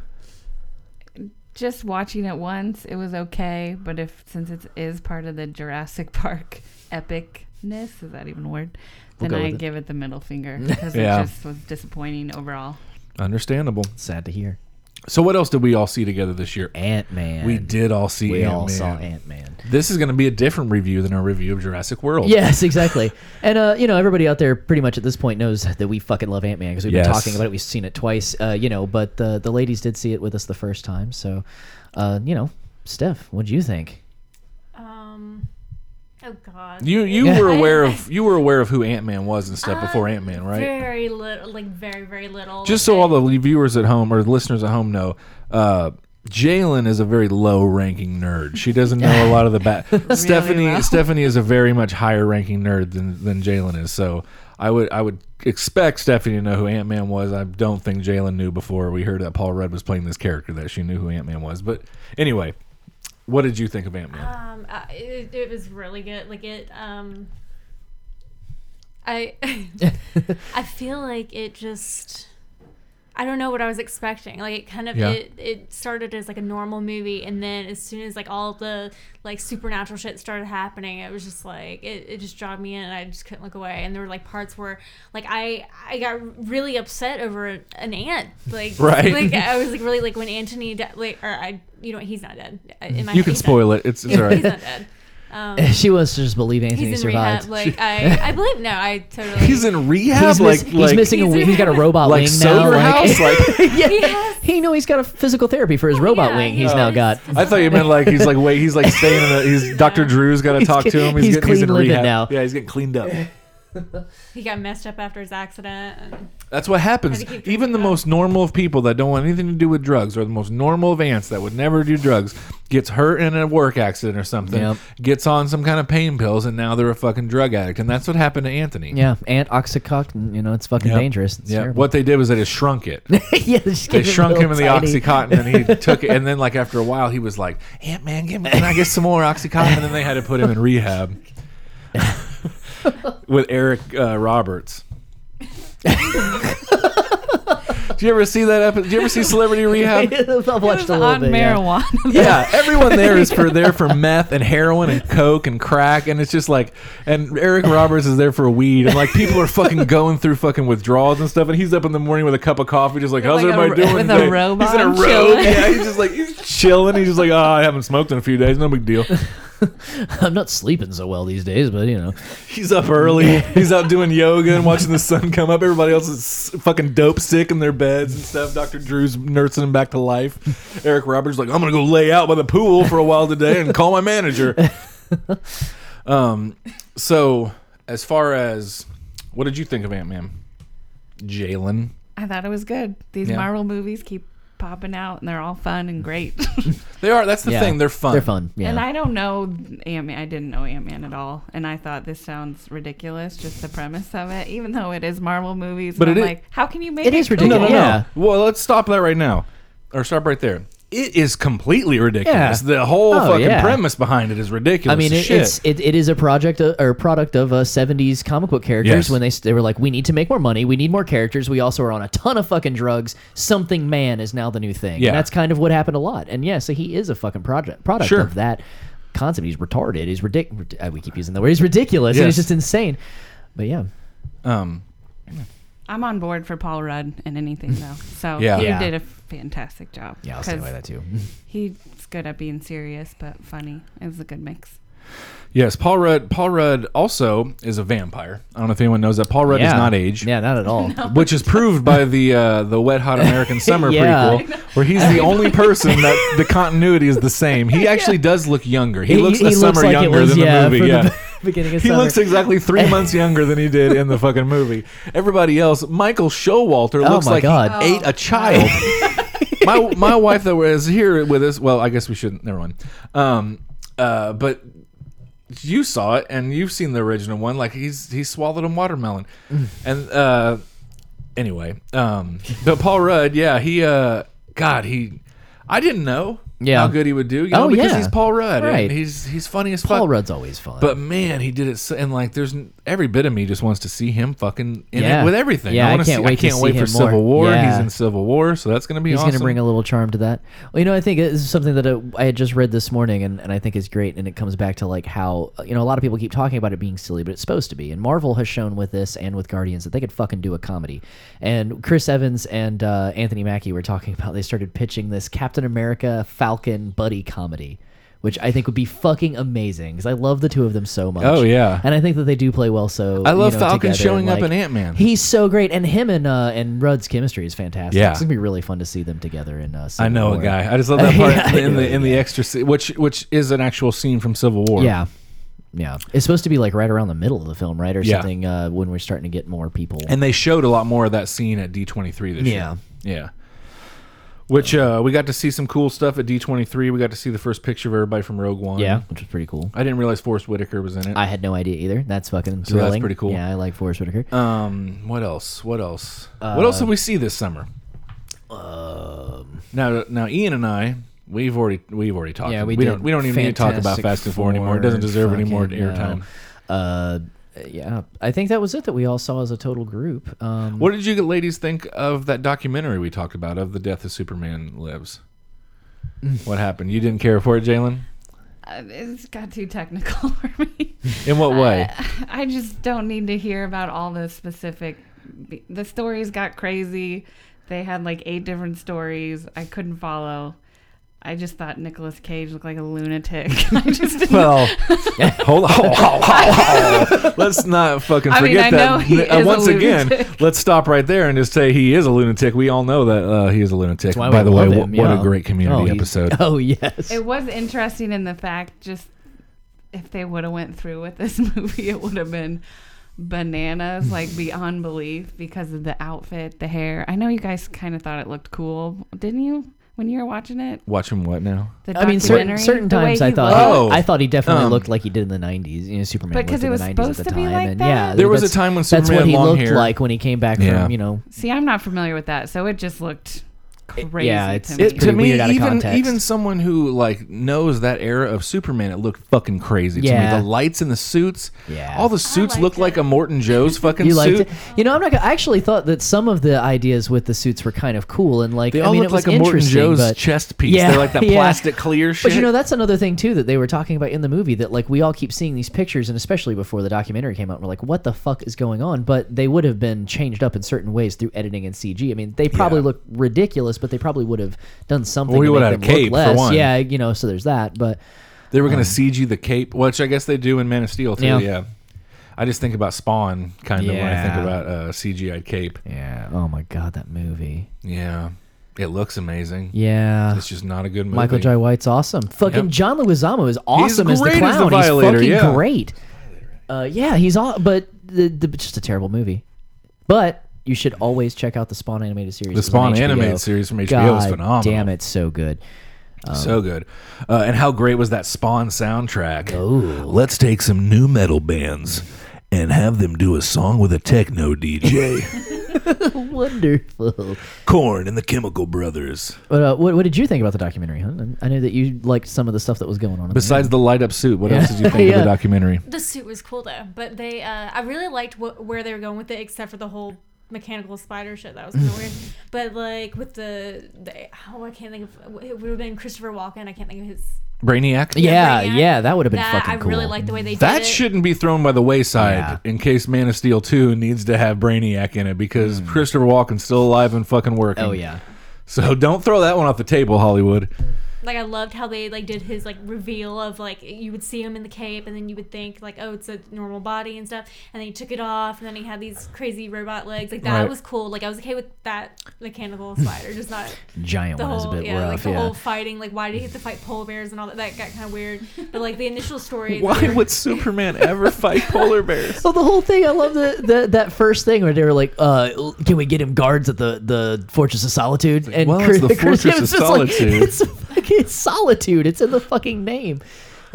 S3: Just watching it once, it was okay. But if since it is part of the Jurassic Park epicness, is that even a word?
S1: We'll
S3: Then I
S1: it.
S3: give it the middle finger because
S2: Yeah.
S3: it just was disappointing overall.
S2: Understandable.
S1: Sad to hear.
S2: So what else did we all see together this year?
S1: Ant Man.
S2: We did all see
S1: We all
S2: Ant-Man.
S1: saw Ant Man.
S2: This is going to be a different review than our review of Jurassic World.
S1: Yes, exactly. and uh, you know, everybody out there pretty much at this point knows that we fucking love Ant Man because we've
S2: Yes.
S1: been talking about it. We've seen it twice. Uh, you know, but the the ladies did see it with us the first time. So, uh, you know, Steph, what do you think?
S4: Oh God.
S2: You you
S1: Yeah.
S2: were aware of you were aware of who Ant Man was and stuff before
S4: Uh,
S2: Ant Man, right?
S4: Very little, like very, very little.
S2: Just so all the viewers at home or listeners at home know, uh, Jalen is a very low-ranking nerd. She doesn't know a lot of the back. Stephanie
S3: low.
S2: Stephanie is a very much higher-ranking nerd than than Jalen is. So I would I would expect Stephanie to know who Ant Man was. I don't think Jalen knew before we heard that Paul Rudd was playing this character that she knew who Ant Man was. But anyway, what did you think of Ant Man?
S4: Um, it, it was really good. Like it, um, I, I feel like it just, I don't know what I was expecting. Like it kind of,
S2: Yeah.
S4: it, it started as like a normal movie, and then as soon as like all the like supernatural shit started happening, it was just like it, it just dragged me in, and I just couldn't look away. And there were like parts where like I I got really upset over an ant. Like
S2: Right.
S4: Like I was like really like when Anthony di- like or I you know he's not dead. In mm-hmm. my
S2: you
S4: head,
S2: can spoil it. It's, it's all
S4: He's not dead. Um,
S1: she wants to just believe Anthony
S4: he's in
S1: survived.
S4: rehab. Like I, I believe no, I totally.
S2: He's in rehab.
S1: He's,
S2: like
S1: miss-
S2: like
S1: he's missing a
S4: He's
S1: wing. He's got a robot
S2: like
S1: wing
S2: sober
S1: now. like-
S2: house. Like
S1: yeah,
S4: He has-
S1: he know he's got a physical therapy for his robot
S4: yeah,
S1: wing.
S4: he
S1: He's now
S4: does.
S1: got.
S2: I thought you meant like he's like wait he's like staying in the he's Dr. Drew's got to talk to him. He's,
S1: he's
S2: getting, he's in rehab
S1: now.
S2: Yeah, he's getting cleaned up.
S4: he got messed up after his accident. And
S2: That's what happens.
S4: Had to keep
S2: Even the
S4: drinking
S2: most normal of people that don't want anything to do with drugs, or the most normal of ants that would never do drugs, gets hurt in a work accident or something,
S1: Yep.
S2: gets on some kind of pain pills, and now they're a fucking drug addict. And that's what happened to Anthony.
S1: Yeah, ant oxycontin. You know, it's fucking
S2: Yep.
S1: dangerous. It's
S2: Yeah.
S1: terrible.
S2: What they did was they just shrunk it.
S1: yeah, they just
S2: They
S1: gave
S2: shrunk him in
S1: little
S2: the
S1: tiny-
S2: oxycontin, and he took it. And then, like after a while, he was like, "Ant Man, give me, can I get some more oxycontin?" And then they had to put him in rehab with Eric uh, Roberts. Did you ever see that episode? Do you ever see Celebrity Rehab?
S1: I've
S3: It
S1: watched
S3: was
S1: a little
S3: on
S1: bit. yeah.
S3: marijuana.
S2: Yeah, everyone there is for there for meth and heroin and coke and crack, and it's just like, and Eric Roberts is there for weed, and like people are fucking going through fucking withdrawals and stuff, and he's up in the morning with a cup of coffee, just like, how's
S3: Like
S2: everybody
S3: ro-
S2: doing?
S3: with a
S2: today?"
S3: robe
S2: He's in a robe.
S3: chilling.
S2: Yeah, he's just like he's chilling. He's just like, oh, I haven't smoked in a few days, no big deal.
S1: I'm not sleeping so well these days, but you know,
S2: He's up early. He's out doing yoga and watching the sun come up. Everybody else is fucking dope sick in their beds and stuff. Dr. Drew's nursing him back to life. Eric Roberts like, I'm gonna go lay out by the pool for a while today and call my manager. um, so as far as what did you think of Ant Man? Jalen.
S3: I thought it was good. These
S2: Yeah.
S3: Marvel movies keep popping out, and they're all fun and great.
S2: They are. That's the
S1: yeah,
S2: thing. They're fun.
S1: They're fun. Yeah.
S3: And I don't know Ant Man. I didn't know Ant Man at all, and I thought this sounds ridiculous. Just the premise of it, even though it is Marvel movies.
S2: But
S3: But
S2: it
S3: I'm
S2: is-
S3: like, how can you make
S1: It
S3: it?
S1: is
S3: cool?
S1: ridiculous.
S2: No, no, no.
S1: Yeah.
S2: Well, let's stop that right now, or stop right there. It is completely ridiculous.
S1: Yeah.
S2: The whole
S1: Oh,
S2: fucking
S1: yeah.
S2: premise behind it is ridiculous.
S1: I mean, it, it's it, it is a project uh, or product of uh, '70s comic book characters
S2: Yes.
S1: when they they were like, we need to make more money, we need more characters. We also are on a ton of fucking drugs. Something man is now the new thing.
S2: Yeah.
S1: and that's kind of what happened a lot. And yeah, so he is a fucking project product
S2: Sure.
S1: of that concept. He's retarded. He's ridiculous. We keep using the word. He's ridiculous. And
S2: Yes.
S1: it's just insane. But yeah,
S2: um,
S3: I'm on board for Paul Rudd and anything though. So
S2: Yeah.
S3: he
S1: Yeah.
S3: did a fantastic job.
S1: yeah, I'll stand
S3: 'Cause
S1: by that too.
S3: He's good at being serious but funny. It was a good mix.
S2: Yes, Paul Rudd. Paul Rudd also is a vampire. I don't know if anyone knows that. Paul Rudd
S1: yeah.
S2: is not aged.
S1: Yeah, not at all.
S2: Which is proved by the uh, the Wet Hot American Summer
S1: Yeah.
S2: prequel, where he's the only person that the continuity is the same. He actually does look younger. He, looks a summer
S1: like it
S2: younger
S1: was,
S2: than
S1: yeah,
S2: the movie.
S1: from
S2: Yeah,
S1: the beginning of
S2: he
S1: summer.
S2: looks exactly three months younger than he did in the fucking movie. Everybody else, Michael Showalter
S1: Oh
S2: looks
S1: my
S2: like
S1: God.
S2: he ate a child. my my wife that was here with us. Well, I guess we shouldn't. Never mind. Um, uh, but you saw it, and you've seen the original one. Like he's he swallowed a watermelon, and uh, anyway, um, but Paul Rudd, yeah, he uh, God, he, I didn't know
S1: Yeah.
S2: how good he would do. You oh, know,
S1: Oh,
S2: because
S1: yeah.
S2: he's Paul Rudd, and
S1: Right.
S2: He's he's funny as fuck. Paul.
S1: Rudd's always fun.
S2: But man, he did it, so, and like, there's n- every bit of me just wants to see him fucking in
S1: Yeah.
S2: it with everything.
S1: Yeah, I
S2: wanna
S1: can't
S2: see,
S1: wait
S2: I can't wait for
S1: more.
S2: Civil War.
S1: Yeah.
S2: He's in Civil War, so that's gonna be
S1: He's
S2: awesome.
S1: going to bring a little charm to that. Well, you know, I think this is something that uh, I had just read this morning, and, and I think is great. And it comes back to like how you know a lot of people keep talking about it being silly, but it's supposed to be. And Marvel has shown with this and with Guardians that they could fucking do a comedy. And Chris Evans and uh, Anthony Mackie were talking about they started pitching this Captain America Falcon buddy comedy. Which I think would be fucking amazing because I love the two of them so much.
S2: Oh, yeah.
S1: and I think that they do play well. So
S2: I love
S1: you know,
S2: Falcon
S1: together,
S2: showing up in Ant-Man.
S1: He's so great, and him and uh, and Rudd's chemistry is fantastic.
S2: Yeah.
S1: it's gonna be really fun to see them together in. Uh,
S2: I know
S1: War.
S2: a guy. I just love that part
S1: Yeah,
S2: in the in the extra, which which is an actual scene from Civil War.
S1: Yeah, yeah. It's supposed to be like right around the middle of the film, right, or
S2: Yeah.
S1: something uh, when we're starting to get more people.
S2: and they showed a lot more of that scene at D23 this
S1: Yeah.
S2: year. Yeah, yeah. Which uh, we got to see some cool stuff at D23. We got to see the first picture of everybody from Rogue One.
S1: yeah, which was pretty cool.
S2: I didn't realize Forest Whitaker was in it.
S1: I had no idea either. That's fucking
S2: that's
S1: thrilling.
S2: pretty cool.
S1: Yeah, I like Forest Whitaker.
S2: Um, what else? What else? what else did we see this summer?
S1: Um,
S2: Now, now, Ian and I, we've already we've already talked.
S1: yeah, we, did
S2: don't we don't even need to talk about
S1: Fantastic
S2: Fast and Four anymore. It doesn't
S1: Four,
S2: deserve any more
S1: fucking,
S2: airtime.
S1: Uh, yeah, I think that was it that we all saw as a total group. Um,
S2: What did you ladies think of that documentary we talked about of the death of Superman lives? what happened? You didn't care for it, Jalen?
S3: Uh, it's got too technical for me.
S2: In what way?
S3: I just don't need to hear about all the specific. The stories got crazy. They had like eight different stories. I couldn't follow. I just thought Nicolas Cage looked like a lunatic. I just didn't.
S2: Well, hold on. hold on, hold on. Let's not fucking
S3: I mean,
S2: forget
S3: I know
S2: that.
S3: he
S2: Uh,
S3: is a
S2: once again,
S3: lunatic.
S2: let's stop right there and just say he is a lunatic. We all know that uh, he is a lunatic.
S1: that's why
S2: By
S1: we
S2: the way,
S1: love
S2: wh-
S1: him,
S2: what
S1: yeah.
S2: a great community
S1: Oh,
S2: episode.
S1: Oh yes.
S3: it was interesting in the fact just if they would have went through with this movie, it would have been bananas, like beyond belief, because of the outfit, the hair. I know you guys kind of thought it looked cool, didn't you? When you were watching it,
S2: Watch him what now?
S3: the
S1: I mean, certain
S3: documentary,
S1: certain
S3: the way
S1: times I
S3: he
S1: thought
S3: looked.
S2: Oh.
S1: I thought he definitely
S2: Um,
S1: looked like he did in the '90s. You know, Superman
S3: But 'cause
S1: looked in
S3: it was
S1: the '90s
S3: supposed
S1: at the
S3: to be
S1: time,
S3: like
S1: and
S3: that?
S1: yeah,
S2: There was a
S1: that's-
S2: time when
S1: that's
S2: Superman
S1: what
S2: had
S1: he
S2: long
S1: looked
S2: hair.
S1: like when he came back
S2: Yeah.
S1: from you know.
S3: See, I'm not familiar with that, so it just looked crazy.
S1: yeah, it's-
S3: to me.
S1: it's
S2: It, to me,
S1: weird out of
S2: even
S1: context.
S2: even someone who like knows that era of Superman, it looked fucking crazy to
S1: Yeah.
S2: me. The lights in the suits,
S1: Yeah.
S2: all the suits
S4: liked
S2: look like
S4: it.
S2: Immortan Joe's fucking
S1: You liked
S2: suit.
S1: it. You know, I'm not. Gonna, I actually thought that some of the ideas with the suits were kind of cool and like.
S2: They
S1: I
S2: all
S1: mean,
S2: look
S1: it was
S2: like Immortan
S1: interesting,
S2: Joe's
S1: but-
S2: chest piece.
S1: Yeah,
S2: They're like that
S1: yeah.
S2: plastic clear shit.
S1: But you know, that's another thing too that they were talking about in the movie that like we all keep seeing these pictures, and especially before the documentary came out, we're like, what the fuck is going on? But they would have been changed up in certain ways through editing and CG. I mean, they probably
S2: Yeah.
S1: look ridiculous, but they probably would have done something.
S2: Well, we
S1: to
S2: would
S1: make
S2: have
S1: them
S2: a
S1: look
S2: cape, for
S1: less.
S2: one.
S1: Yeah, you know, so there's that. But
S2: they were going to CG the cape, which I guess they do in Man of Steel too.
S1: Yeah.
S2: Yeah. I just think about Spawn kind of when I think
S1: Yeah.
S2: about uh, CGI cape.
S1: yeah, oh my god, that movie.
S2: Yeah, it looks amazing.
S1: Yeah.
S2: It's just not a good movie.
S1: Michael Jai White's awesome. Fucking
S2: Yep.
S1: John Leguizamo is awesome as the
S2: great as
S1: clown.
S2: the Violator,
S1: he's fucking
S2: yeah.
S1: great. Uh, yeah, he's all, but the, the just a terrible movie. But you should always check out the Spawn animated series.
S2: The Spawn animated series from HBO is phenomenal.
S1: Damn, it's so good.
S2: so good. Uh, and how great was that Spawn soundtrack?
S1: Oh.
S2: Let's take some new metal bands and have them do a song with a techno DJ.
S1: Wonderful.
S2: Korn and the Chemical Brothers.
S1: But uh, what, what did you think about the documentary? Huh? I know that you liked some of the stuff that was going on.
S2: Besides the light up suit, what
S1: Yeah.
S2: else did you think of the documentary?
S4: The suit was cool though, but they uh, I really liked wh- where they were going with it, except for the whole mechanical spider shit. That was kind of weird. But like with the, the oh I can't think of it would have been Christopher Walken. I can't think of his.
S2: Brainiac?
S1: Yeah,
S4: Brainiac.
S1: yeah, that would have been
S4: that,
S1: fucking
S4: I really like the way they did
S2: That
S4: it.
S2: shouldn't be thrown by the wayside
S1: Yeah.
S2: in case Man of Steel 2 needs to have Brainiac in it because hmm. Christopher Walken's still alive and fucking working.
S1: Oh yeah.
S2: So don't throw that one off the table, Hollywood.
S4: Like I loved how they like did his like reveal of like you would see him in the cape and then you would think like oh it's a normal body and stuff and then he took it off and then he had these crazy robot legs like that
S2: Right.
S4: was cool like I was okay with that mechanical spider just not
S1: Giant
S4: the
S1: one is a bit
S4: yeah like the
S1: yeah.
S4: whole fighting like why did he have to fight polar bears and all that that got kind of weird but like the initial story
S2: Why would Superman ever fight polar bears?
S1: So the whole thing, I love the, the that first thing where they were like, uh, "Can we get him guards at the, the Fortress of Solitude?" And
S2: well, it's the
S1: Chris
S2: Fortress of
S1: Evans is like,
S2: Solitude.
S1: It's solitude. It's in the fucking name.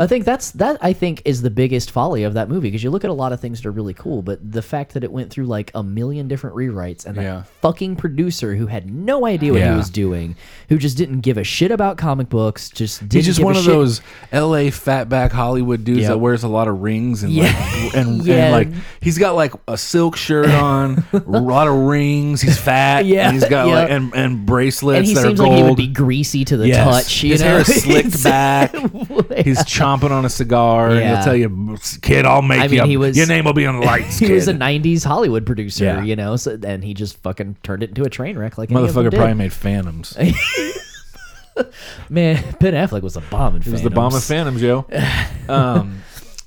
S1: I think that's that. I think is the biggest folly of that movie because you look at a lot of things that are really cool, but the fact that it went through like a million different rewrites and that
S2: Yeah.
S1: fucking producer who had no idea what
S2: Yeah.
S1: he was doing, who just didn't give a shit about comic books, just didn't
S2: He's just
S1: give
S2: one
S1: a
S2: of
S1: shit-
S2: those L.A. fatback Hollywood dudes
S1: Yep.
S2: that wears a lot of rings and
S1: Yeah.
S2: like, and,
S1: Yeah.
S2: and like he's got like a silk shirt on, a lot of rings. He's fat.
S1: Yeah,
S2: and he's got
S1: yeah.
S2: like and, and bracelets
S1: and he
S2: that
S1: seems
S2: are
S1: like he would be greasy to the
S2: Yes.
S1: touch. You
S2: His
S1: know?
S2: hair is slicked back. He's chomping on a cigar, and
S1: Yeah.
S2: he'll tell you, "Kid, I'll make
S1: I mean,
S2: a-
S1: he was-
S2: your name will be on the lights."
S1: he was a '90s Hollywood producer,
S2: Yeah.
S1: you know, so and he just fucking turned it into a train wreck. Like any of them
S2: motherfucker
S1: did.
S2: probably made Phantoms. It
S1: Man, Ben Affleck was a bomb in
S2: was the bomb of Phantoms, yo. Um,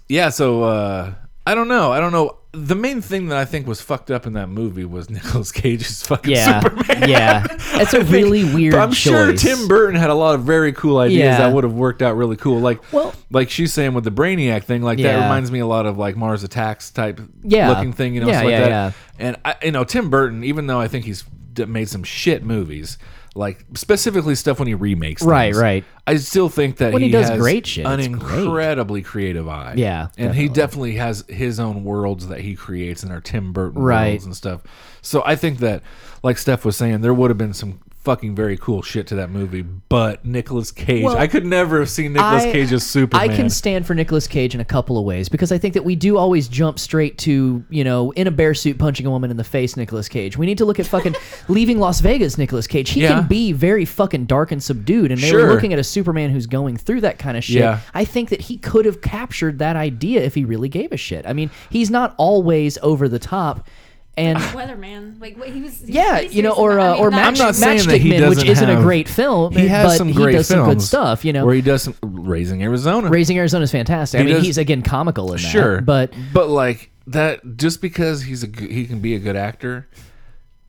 S2: yeah. So uh, I don't know. I don't know. The main thing that I think was fucked up in that movie was Nicolas Cage's fucking
S1: Yeah,
S2: Superman.
S1: yeah, it's a really weird.
S2: But I'm sure. Tim Burton had a lot of very cool ideas
S1: Yeah.
S2: that would have worked out really cool. Like,
S1: Well-
S2: like she's saying with the Brainiac thing, like that reminds me a lot of like Mars Attacks type
S1: Yeah.
S2: looking thing, you know,
S1: Yeah,
S2: stuff like
S1: yeah,
S2: that.
S1: yeah.
S2: And I, you know, Tim Burton, even though I think he's made some shit movies, like specifically stuff when he remakes,
S1: Right,
S2: things,
S1: right.
S2: I still think that
S1: When he does
S2: has
S1: great shit,
S2: an
S1: it's great.
S2: incredibly creative eye.
S1: Yeah,
S2: and he
S1: definitely.
S2: definitely has his own worlds that he creates and are Tim Burton
S1: Right.
S2: worlds and stuff. So I think that, like Steph was saying, there would have been some fucking very cool shit to that movie. But Nicolas Cage,
S1: Well,
S2: I could never have seen Nicolas
S1: I-
S2: Cage as Superman.
S1: I can stand for Nicolas Cage in a couple of ways because I think that we do always jump straight to, you know, in a bear suit punching a woman in the face, Nicolas Cage. We need to look at fucking leaving Las Vegas, Nicolas Cage. He
S2: Yeah.
S1: can be very fucking dark and subdued. And they
S2: Sure.
S1: were looking at a Superman who's going through that kind of shit.
S2: Yeah.
S1: I think that he could have captured that idea if he really gave a shit. I mean, he's not always over the top. And
S4: Weatherman like what he was he
S1: yeah,
S4: pretty
S1: you know, or
S4: about- I
S1: uh,
S4: mean,
S1: or
S4: that-
S1: Match,
S2: I'm not saying that he
S1: Matchstick Men, which
S2: doesn't
S1: isn't a
S2: have-
S1: great film.
S2: he has
S1: but
S2: some
S1: he
S2: great
S1: does
S2: films
S1: some good stuff. You know,
S2: where he does some Raising Arizona.
S1: Raising Arizona is fantastic. I
S2: He
S1: mean,
S2: does-
S1: he's again comical in that.
S2: sure,
S1: but
S2: but like that, just because he's a g- he can be a good actor.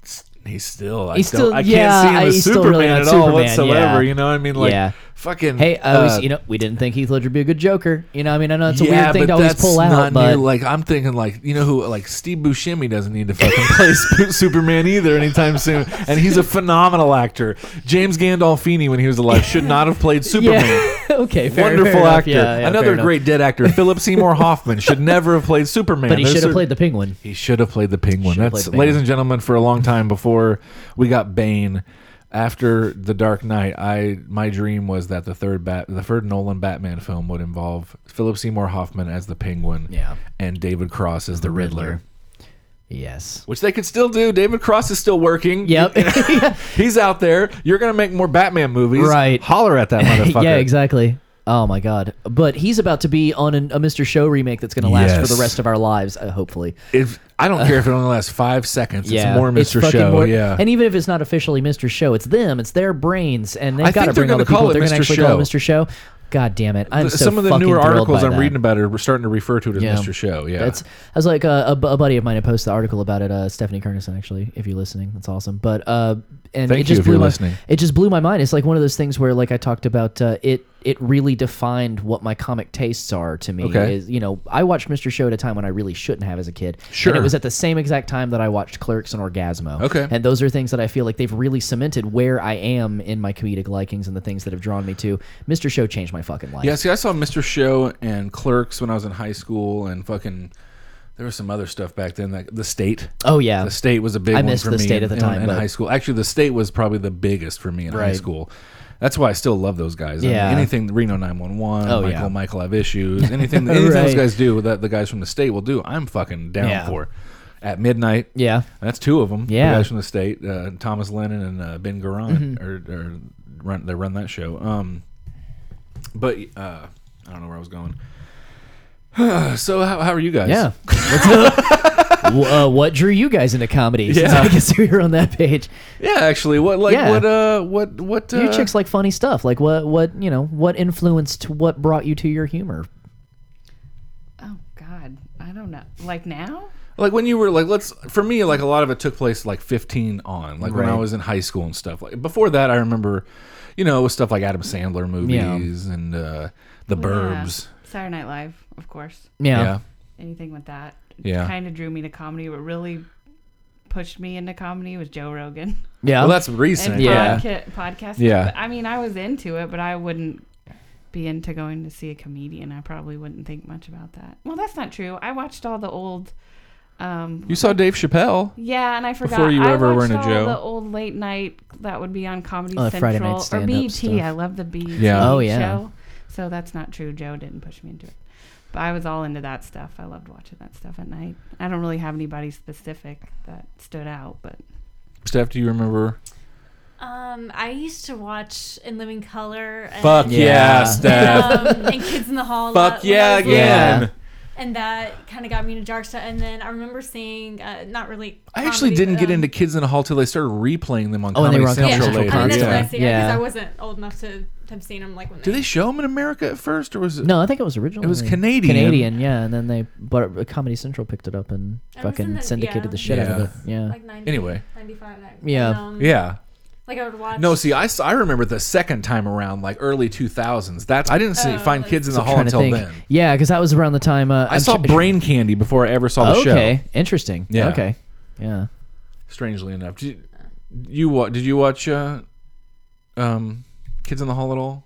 S2: s- He's still, I
S1: He's
S2: don't-
S1: still-
S2: I can't see him as
S1: he's still
S2: Superman
S1: really not
S2: at all
S1: Superman,
S2: whatsoever.
S1: yeah.
S2: You know what I mean? Like,
S1: Yeah.
S2: Fucking.
S1: hey, I always,
S2: uh,
S1: you know, we didn't think Heath Ledger would be a good Joker. You know, I mean, I know it's a
S2: yeah,
S1: weird thing to always pull out, but
S2: near, like I'm thinking like you know who like Steve Buscemi doesn't need to fucking play Superman either anytime soon, and he's a phenomenal actor. James Gandolfini when he was alive should not have played Superman.
S1: yeah, okay, fair,
S2: Wonderful
S1: fair
S2: actor.
S1: Yeah, yeah,
S2: Another great dead actor, Philip Seymour Hoffman, should never have played Superman.
S1: But he should have played the Penguin.
S2: He should have played the Penguin. That's,
S1: played the
S2: ladies and gentlemen, for a long time before we got Bane. After the Dark Knight, I my dream was that the third bat, the third Nolan Batman film would involve Philip Seymour Hoffman as the Penguin,
S1: Yeah.
S2: and David Cross as the, Riddler.
S1: Yes.
S2: which they could still do. David Cross is still working.
S1: Yep.
S2: he's out there. You're gonna make more Batman movies,
S1: Right.
S2: Holler at that motherfucker.
S1: yeah, exactly. Oh my god! But he's about to be on an, a Mr. Show remake that's going to last for the rest of our lives, uh, hopefully.
S2: If I don't care if it only lasts five seconds, it's more Mr.
S1: fucking
S2: Show.
S1: more-
S2: yeah,
S1: and even if it's not officially Mr. Show, it's them, it's their brains, and they've
S2: I
S1: got to
S2: think they're
S1: bring all
S2: gonna
S1: the people.
S2: call it
S1: They're gonna
S2: Mr.
S1: actually call it
S2: Show.
S1: Mr. Show. God damn it! I'm so
S2: some of the
S1: fucking
S2: newer
S1: thrilled
S2: articles
S1: by
S2: I'm
S1: that.
S2: reading about it are starting to refer to it as
S1: Yeah.
S2: Mr. Show. Yeah,
S1: That's I was like uh, a, bu- a buddy of mine had posted the article about it. Uh, Stephanie Kernison, actually, if you're listening, that's awesome. But uh, and
S2: Thank
S1: it
S2: you
S1: just
S2: if
S1: blew
S2: you're
S1: my
S2: listening.
S1: it just blew my mind. It's like one of those things where, like I talked about, uh, it it really defined what my comic tastes are to me.
S2: Okay.
S1: Is you know I watched Mr. Show at a time when I really shouldn't have as a kid.
S2: Sure.
S1: And it was at the same exact time that I watched Clerks and Orgazmo.
S2: Okay.
S1: And those are things that I feel like they've really cemented where I am in my comedic likings and the things that have drawn me to. Mr. Show changed my fucking life.
S2: yeah. See, I saw Mr. Show and Clerks when I was in high school, and fucking. There was some other stuff back then. Like the state.
S1: Oh yeah.
S2: The state was a big
S1: I
S2: one
S1: missed
S2: for
S1: The
S2: me
S1: State
S2: in,
S1: at the time,
S2: in
S1: but-
S2: high school. Actually, the state was probably the biggest for me in high school. That's why I still love those guys. I mean,
S1: Yeah.
S2: anything Reno 911,
S1: Oh,
S2: Michael
S1: yeah.
S2: Michael have issues, anything anything those
S1: Right.
S2: guys do that the guys from the state will do, I'm fucking down
S1: Yeah.
S2: for. At midnight,
S1: yeah.
S2: that's two of them.
S1: Yeah.
S2: the guys from the state, uh, Thomas Lennon and uh, Ben Garant, or, or run they run that show. Um, but uh, I don't know where I was going. so how, how are you guys?
S1: Yeah. uh, what drew you guys into comedy? Since
S2: Yeah.
S1: I can see you're on that page.
S2: Yeah, actually, what like
S1: Yeah.
S2: what uh what what uh,
S1: You chicks like funny stuff. Like what? What you know? What influenced? What brought you to your humor?
S3: Oh God, I don't know. Like now?
S2: like when you were like let's for me like a lot of it took place like 15 on like when I
S1: Right.
S2: was in high school and stuff like before that I remember you know it was stuff like Adam Sandler movies and uh the
S3: Well, yeah.
S2: Burbs
S3: Saturday Night Live, of course.
S1: Yeah.
S2: yeah
S3: Anything with that.
S2: Yeah.
S3: Kind of drew me to comedy. What really pushed me into comedy was Joe Rogan.
S1: Yeah.
S2: well that's recent
S3: and
S1: Yeah.
S3: podca- podcasting.
S2: Yeah.
S3: I mean, I was into it, but I wouldn't be into going to see a comedian. I probably wouldn't think much about that. Well, that's not true. I watched all the old. Um,
S2: you saw Dave Chappelle
S3: yeah, and I forgot.
S2: Before you ever were
S3: watched
S2: in a
S3: all
S2: Joe.
S3: the old late night that would be on Comedy
S1: Oh,
S3: Central or
S1: stand-up
S3: BET.
S1: stuff.
S3: I love the BET
S2: Yeah.
S1: Oh, yeah.
S3: show. So that's not true. Joe didn't push me into it. But I was all into that stuff. I loved watching that stuff at night. I don't really have anybody specific that stood out, but
S2: Steph do you remember
S4: Um, I used to watch In Living Color. And,
S2: fuck yeah,
S1: Yeah.
S2: Steph
S4: Um, and Kids in the Hall.
S2: fuck
S4: lot when I
S2: yeah again
S1: Yeah.
S4: And that kind of got me into dark stuff. And then I remember seeing, uh, not really.
S2: I actually
S4: comedy,
S2: didn't
S4: but,
S2: get
S4: um,
S2: into Kids in a Hall till they started replaying them on
S1: Oh, and they
S2: Comedy
S1: were on
S2: Central
S1: Comedy
S4: Yeah,
S1: Central
S4: I mean,
S2: later
S4: that's when I
S2: yeah.
S4: see it because
S1: Yeah.
S4: I wasn't old enough to have seen them like when
S2: did
S4: they.
S2: they show them in America at first or was it
S1: No, I think it was originally.
S2: It was Canadian.
S1: Canadian, yeah, and then they, but uh, Comedy Central picked it up and
S4: It was in
S1: fucking
S4: the-
S1: syndicated
S4: yeah.
S1: the shit out of it. Yeah.
S4: Like 90,
S2: Anyway.
S4: 95. and-
S1: Yeah.
S4: and, um,
S2: yeah
S4: Like I would watch.
S2: No, see, I, I remember the second time around, like early 2000s. That's I didn't see,
S4: Oh,
S2: find
S4: like-
S2: Kids in the Hall
S1: trying to
S2: until
S1: think.
S2: then.
S1: Yeah, because that was around the time. Uh,
S2: I
S1: I'm
S2: saw
S1: tr-
S2: Brain Candy before I ever saw the show.
S1: okay, interesting.
S2: Yeah.
S1: Okay. Yeah.
S2: Strangely enough, did you, you what? Did you watch uh, um, Kids in the Hall at all?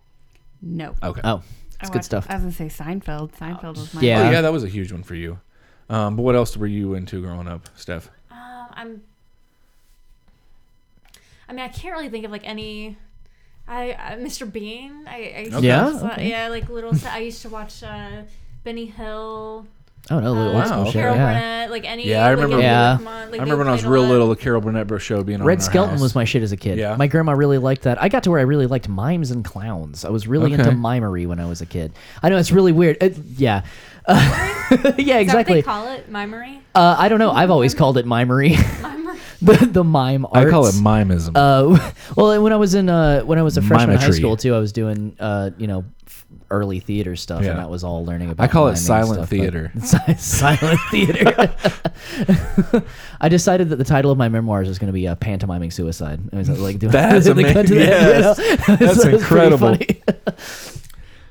S3: no.
S2: Okay.
S1: Oh,
S3: I
S1: it's good stuff.
S3: I was gonna say Seinfeld. Seinfeld was my
S1: Yeah.
S2: Oh yeah, that was a huge one for you. Um, but what else were you into growing up, Steph?
S4: Um, I'm. I mean, I can't really think of like any. I, I Mr. Bean. I, I used to
S1: Yeah?
S4: watch
S1: Okay.
S4: yeah, like little. I used to watch uh, Benny Hill.
S1: Oh no, little
S4: uh,
S1: old school
S2: wow.
S1: shit.
S4: Carol
S1: Yeah.
S4: Burnett, like any.
S2: Yeah, I remember-
S4: any
S1: Yeah.
S4: Come On, like,
S2: I remember when I was real little, the Carol Burnett Bro show being on.
S1: Red Skelton
S2: house.
S1: was my shit as a kid.
S2: Yeah.
S1: My grandma really liked that. I got to where I really liked mimes and clowns. I was really into
S2: Okay.
S1: mimery when I was a kid. I know it's really weird. It, yeah. yeah,
S4: Is that what they
S1: exactly.
S4: call it? Mimery?
S1: Uh, I don't know. I've always called it mimery. The the mime arts.
S2: I call it mimeism.
S1: Uh, well, when I was in uh, when I was a freshman in high
S2: Mimetry.
S1: school too, I was doing uh, you know, f- early theater stuff,
S2: Yeah.
S1: and that was all learning about.
S2: I call it
S1: miming
S2: silent
S1: stuff, but-
S2: theater.
S1: Si- silent theater. I decided that the title of my memoirs was going to be uh, pantomiming suicide. I was like, doing
S2: That's
S1: the cut to
S2: amazing.
S1: the end, you know?
S2: Yes. That's
S1: pretty
S2: incredible.
S1: funny.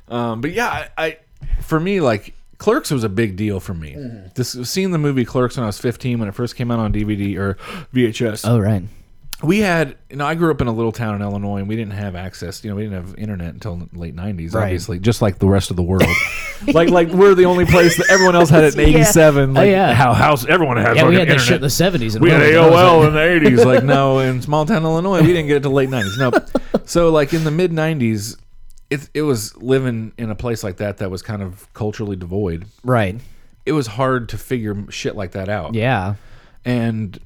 S2: Um, but yeah, I, I for me like Clerks was a big deal for me.
S1: Mm-hmm.
S2: This seeing the movie Clerks when I was 15 when it first came out on DVD or VHS.
S1: oh right.
S2: We had you know I grew up in a little town in Illinois and we didn't have access. You know we didn't have internet until the late 90s.
S1: Right.
S2: Obviously, just like the rest of the world. like like we're the only place that everyone else had it in
S1: Yeah.
S2: 87. Like
S1: Oh, yeah.
S2: how house everyone has.
S1: Yeah, we
S2: fucking
S1: had that shit in the seventies.
S2: We had AOL in the 80s. Like, no, in small town Illinois, we didn't get it till late 90s. No. So, like, in the mid 90s, it, it was living in a place like that that was kind of culturally devoid.
S1: right.
S2: It was hard to figure shit like that out.
S1: Yeah.
S2: And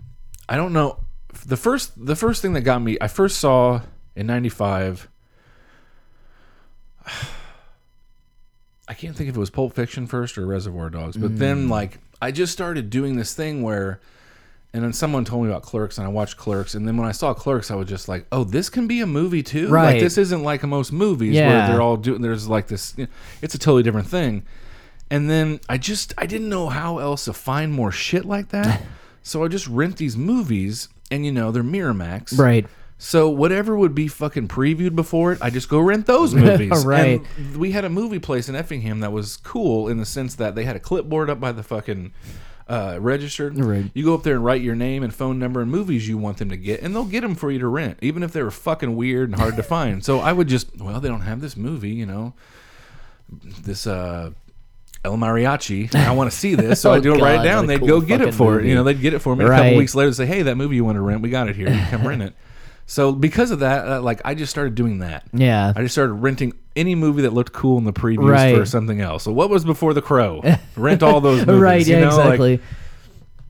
S2: I don't know. The first, the first thing that got me, I first saw in 95. I can't think if it was Pulp Fiction first or Reservoir Dogs, but then
S1: Mm.
S2: like I just started doing this thing where, and then someone told me about Clerks, and I watched Clerks, and then when I saw Clerks, I was just like, oh, this can be a movie too.
S1: Right.
S2: Like this isn't like most movies
S1: Yeah.
S2: where they're all doing. There's like this. You know, it's a totally different thing. And then I just I didn't know how else to find more shit like that, so I just rent these movies, and you know they're Miramax,
S1: Right.
S2: so whatever would be fucking previewed before it, I just go rent those movies.
S1: Right.
S2: And we had a movie place in Effingham that was cool in the sense that they had a clipboard up by the fucking uh, register.
S1: Right.
S2: You go up there and write your name and phone number and movies you want them to get, and they'll get them for you to rent, even if they were fucking weird and hard to find. So I would just, well, they don't have this movie, you know, this uh. El Mariachi. I want to see this, so
S1: Oh,
S2: I do write
S1: God,
S2: it down. They'd
S1: cool
S2: go get it for it.
S1: movie.
S2: You know, they'd get it for me. A couple weeks later, say, "Hey, that movie you want to rent, we got it here. You can come rent it." So because of that, uh, like I just started doing that.
S1: Yeah.
S2: I just started renting any movie that looked cool in the previews
S1: Right.
S2: for something else. So what was before The Crow? Rent all those movies.
S1: right
S2: you
S1: yeah
S2: know? Like,
S1: exactly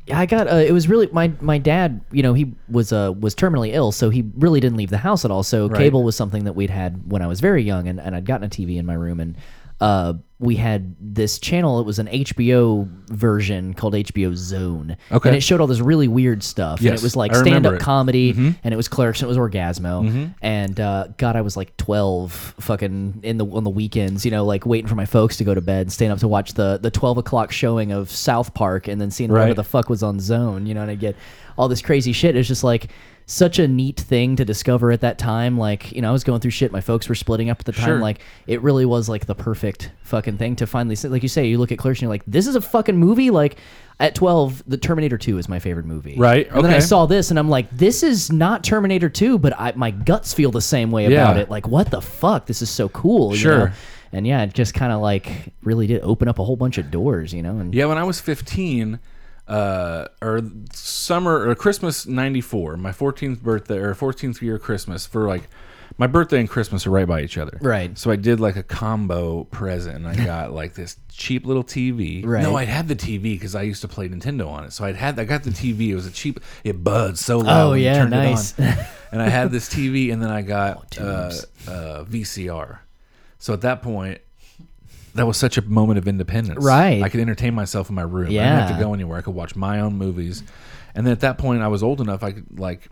S1: yeah i got uh, it was really my my dad you know he was uh was terminally ill so he really didn't leave the house at all so cable was something that we'd had when i was very young and, and i'd gotten a tv in my room and uh we had this channel. It was an HBO version called HBO Zone.
S2: Okay.
S1: And it showed all this really weird stuff. and it was like
S2: I
S1: stand up
S2: it. Mm-hmm.
S1: comedy, and it was Clerks, and it was Orgazmo. And uh, God, I was like twelve, fucking in the on the weekends, you know, like waiting for my folks to go to bed, and staying up to watch the the twelve o'clock showing of South Park, and then seeing whatever the fuck was on Zone, you know, and I get all this crazy shit. It's just like such a neat thing to discover at that time. Like, you know, I was going through shit. My folks were splitting up at the time.
S2: Sure.
S1: Like, it really was like the perfect fucking thing to finally see. Like you say, you look at Clerks and you're like, this is a fucking movie. Like, at 12, the Terminator 2 is my favorite movie.
S2: Right,
S1: And then I saw this and I'm like, this is not Terminator 2, but I, my guts feel the same way about
S2: Yeah.
S1: it. Like, what the fuck? This is so cool. you
S2: Sure.
S1: know? And yeah, it just kind of like really did open up a whole bunch of doors, you know? And
S2: Yeah, when I was 15, uh, or summer or Christmas '94, my 14th birthday or 14th year Christmas for like my birthday and Christmas are right by each other.
S1: Right.
S2: So I did like a combo present, and I got like this cheap little TV.
S1: Right.
S2: No, I had the TV because I used to play Nintendo on it. So I'd had I got the TV. It was a cheap. It buzzed so loud.
S1: Oh, yeah,
S2: turned it
S1: nice.
S2: on. and I had this TV, and then I got uh, uh, VCR. So at that point, that was such a moment of independence.
S1: Right.
S2: I could entertain myself in my room. Yeah. I didn't have to go anywhere. I could watch my own movies. And then at that point, I was old enough. I could like.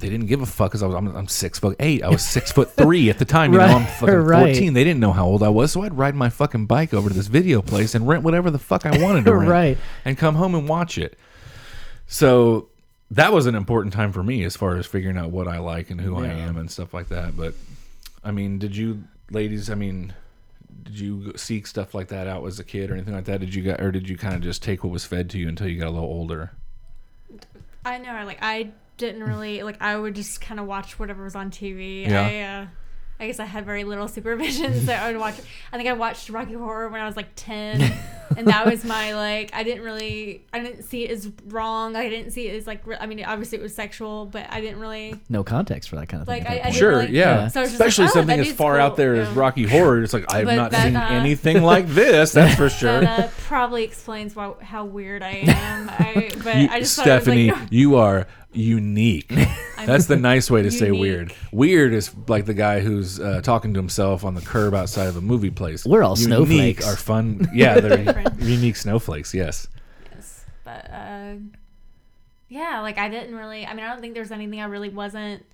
S2: They didn't give a fuck because I was I'm, I'm six foot eight. I was six foot three at the time. You know, I'm fucking
S1: right.
S2: fourteen. They didn't know how old I was, so I'd ride my fucking bike over to this video place and rent whatever the fuck I wanted to rent,
S1: Right.
S2: and come home and watch it. So that was an important time for me as far as figuring out what I like and who I am and stuff like that. But I mean, did you ladies? I mean, did you seek stuff like that out as a kid or anything like that? Did you get, or did you kind of just take what was fed to you until you got a little older?
S4: I know, like I didn't really like. I would just kind of watch whatever was on TV.
S2: Yeah.
S4: I, uh, I guess I had very little supervision, so I would watch. I think I watched Rocky Horror when I was like ten, and that was my like. I didn't really. I didn't see it as wrong. I didn't see it as like. I mean, obviously it was sexual, but I didn't really.
S1: no context for that kind of thing.
S4: Like,
S1: at
S4: I-
S1: that
S4: I
S1: point.
S4: didn't
S2: Sure,
S4: really-
S2: yeah.
S4: So I was like,
S2: Especially
S4: oh,
S2: something as
S4: dude's
S2: far out
S4: cool,
S2: there as
S4: yeah.
S2: Rocky Horror. It's like I've not
S4: that,
S2: seen
S4: uh,
S2: anything like this. That's for sure.
S4: That uh, probably explains why, how weird I am. I, but
S2: You-
S4: I just
S2: Stephanie,
S4: thought it was like,
S2: you are unique. That's the nice way to say
S4: unique.
S2: weird. Weird is like the guy who's uh, talking to himself on the curb outside of a movie place.
S1: We're all
S2: unique
S1: snowflakes.
S2: Are fun. Yeah, they're
S4: Different.
S2: unique snowflakes. Yes.
S4: Yes, but uh, yeah, like I didn't really. I mean, I don't think there's anything I really wasn't.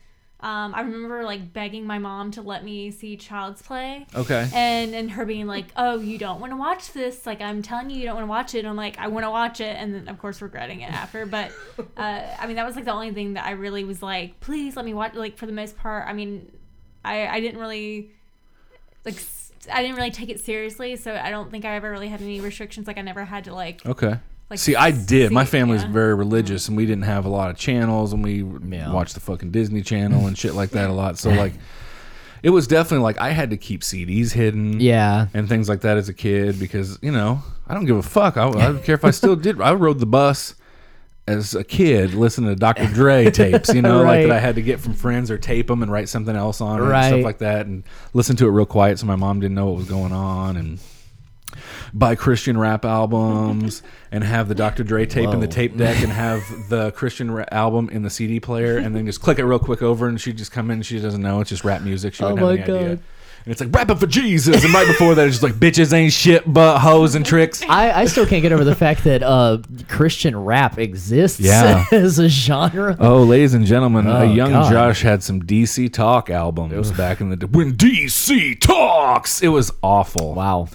S4: Um, I remember like begging my mom to let me see Child's Play,
S2: Okay.
S4: and and her being like, "Oh, you don't want to watch this? Like I'm telling you, you don't want to watch it." I'm like, "I want to watch it," and then of course regretting it after. But uh, I mean, that was like the only thing that I really was like, "Please let me watch." Like for the most part, I mean, I I didn't really like. I didn't really take it seriously, so I don't think I ever really had any restrictions. Like I never had to like
S2: Okay.
S4: Like,
S2: See, I did. My
S4: see-
S2: family's
S4: yeah.
S2: very mm-hmm. religious, and we didn't have a lot of channels, and we
S1: Yeah.
S2: watched the fucking Disney Channel and shit like that a lot. So like, it was definitely like I had to keep CDs hidden.
S1: Yeah.
S2: and things like that as a kid because you know I don't give a fuck. I, I don't care if I still did. I rode the bus as a kid, listening to Dr. Dre tapes. You know, like that I had to get from friends or tape them and write something else on it and stuff like that, and listen to it real quiet so my mom didn't know what was going on and. Buy Christian rap albums and have the Dr. Dre tape in the tape deck and have the Christian ra- album in the CD player and then just click it real quick over and she'd just come in and she doesn't know it's just rap music. She
S1: Oh
S2: wouldn't have
S1: my
S2: any idea.
S1: God.
S2: And it's like rapping for Jesus, and right before that, it's just like bitches ain't shit but hoes and tricks.
S1: I, I still can't get over the fact that uh, Christian rap exists
S2: Yeah.
S1: as a genre.
S2: Oh, ladies and gentlemen, a
S1: Oh,
S2: young
S1: God.
S2: Josh had some DC Talk albums back in the day. When DC talks, it was awful.
S1: Wow.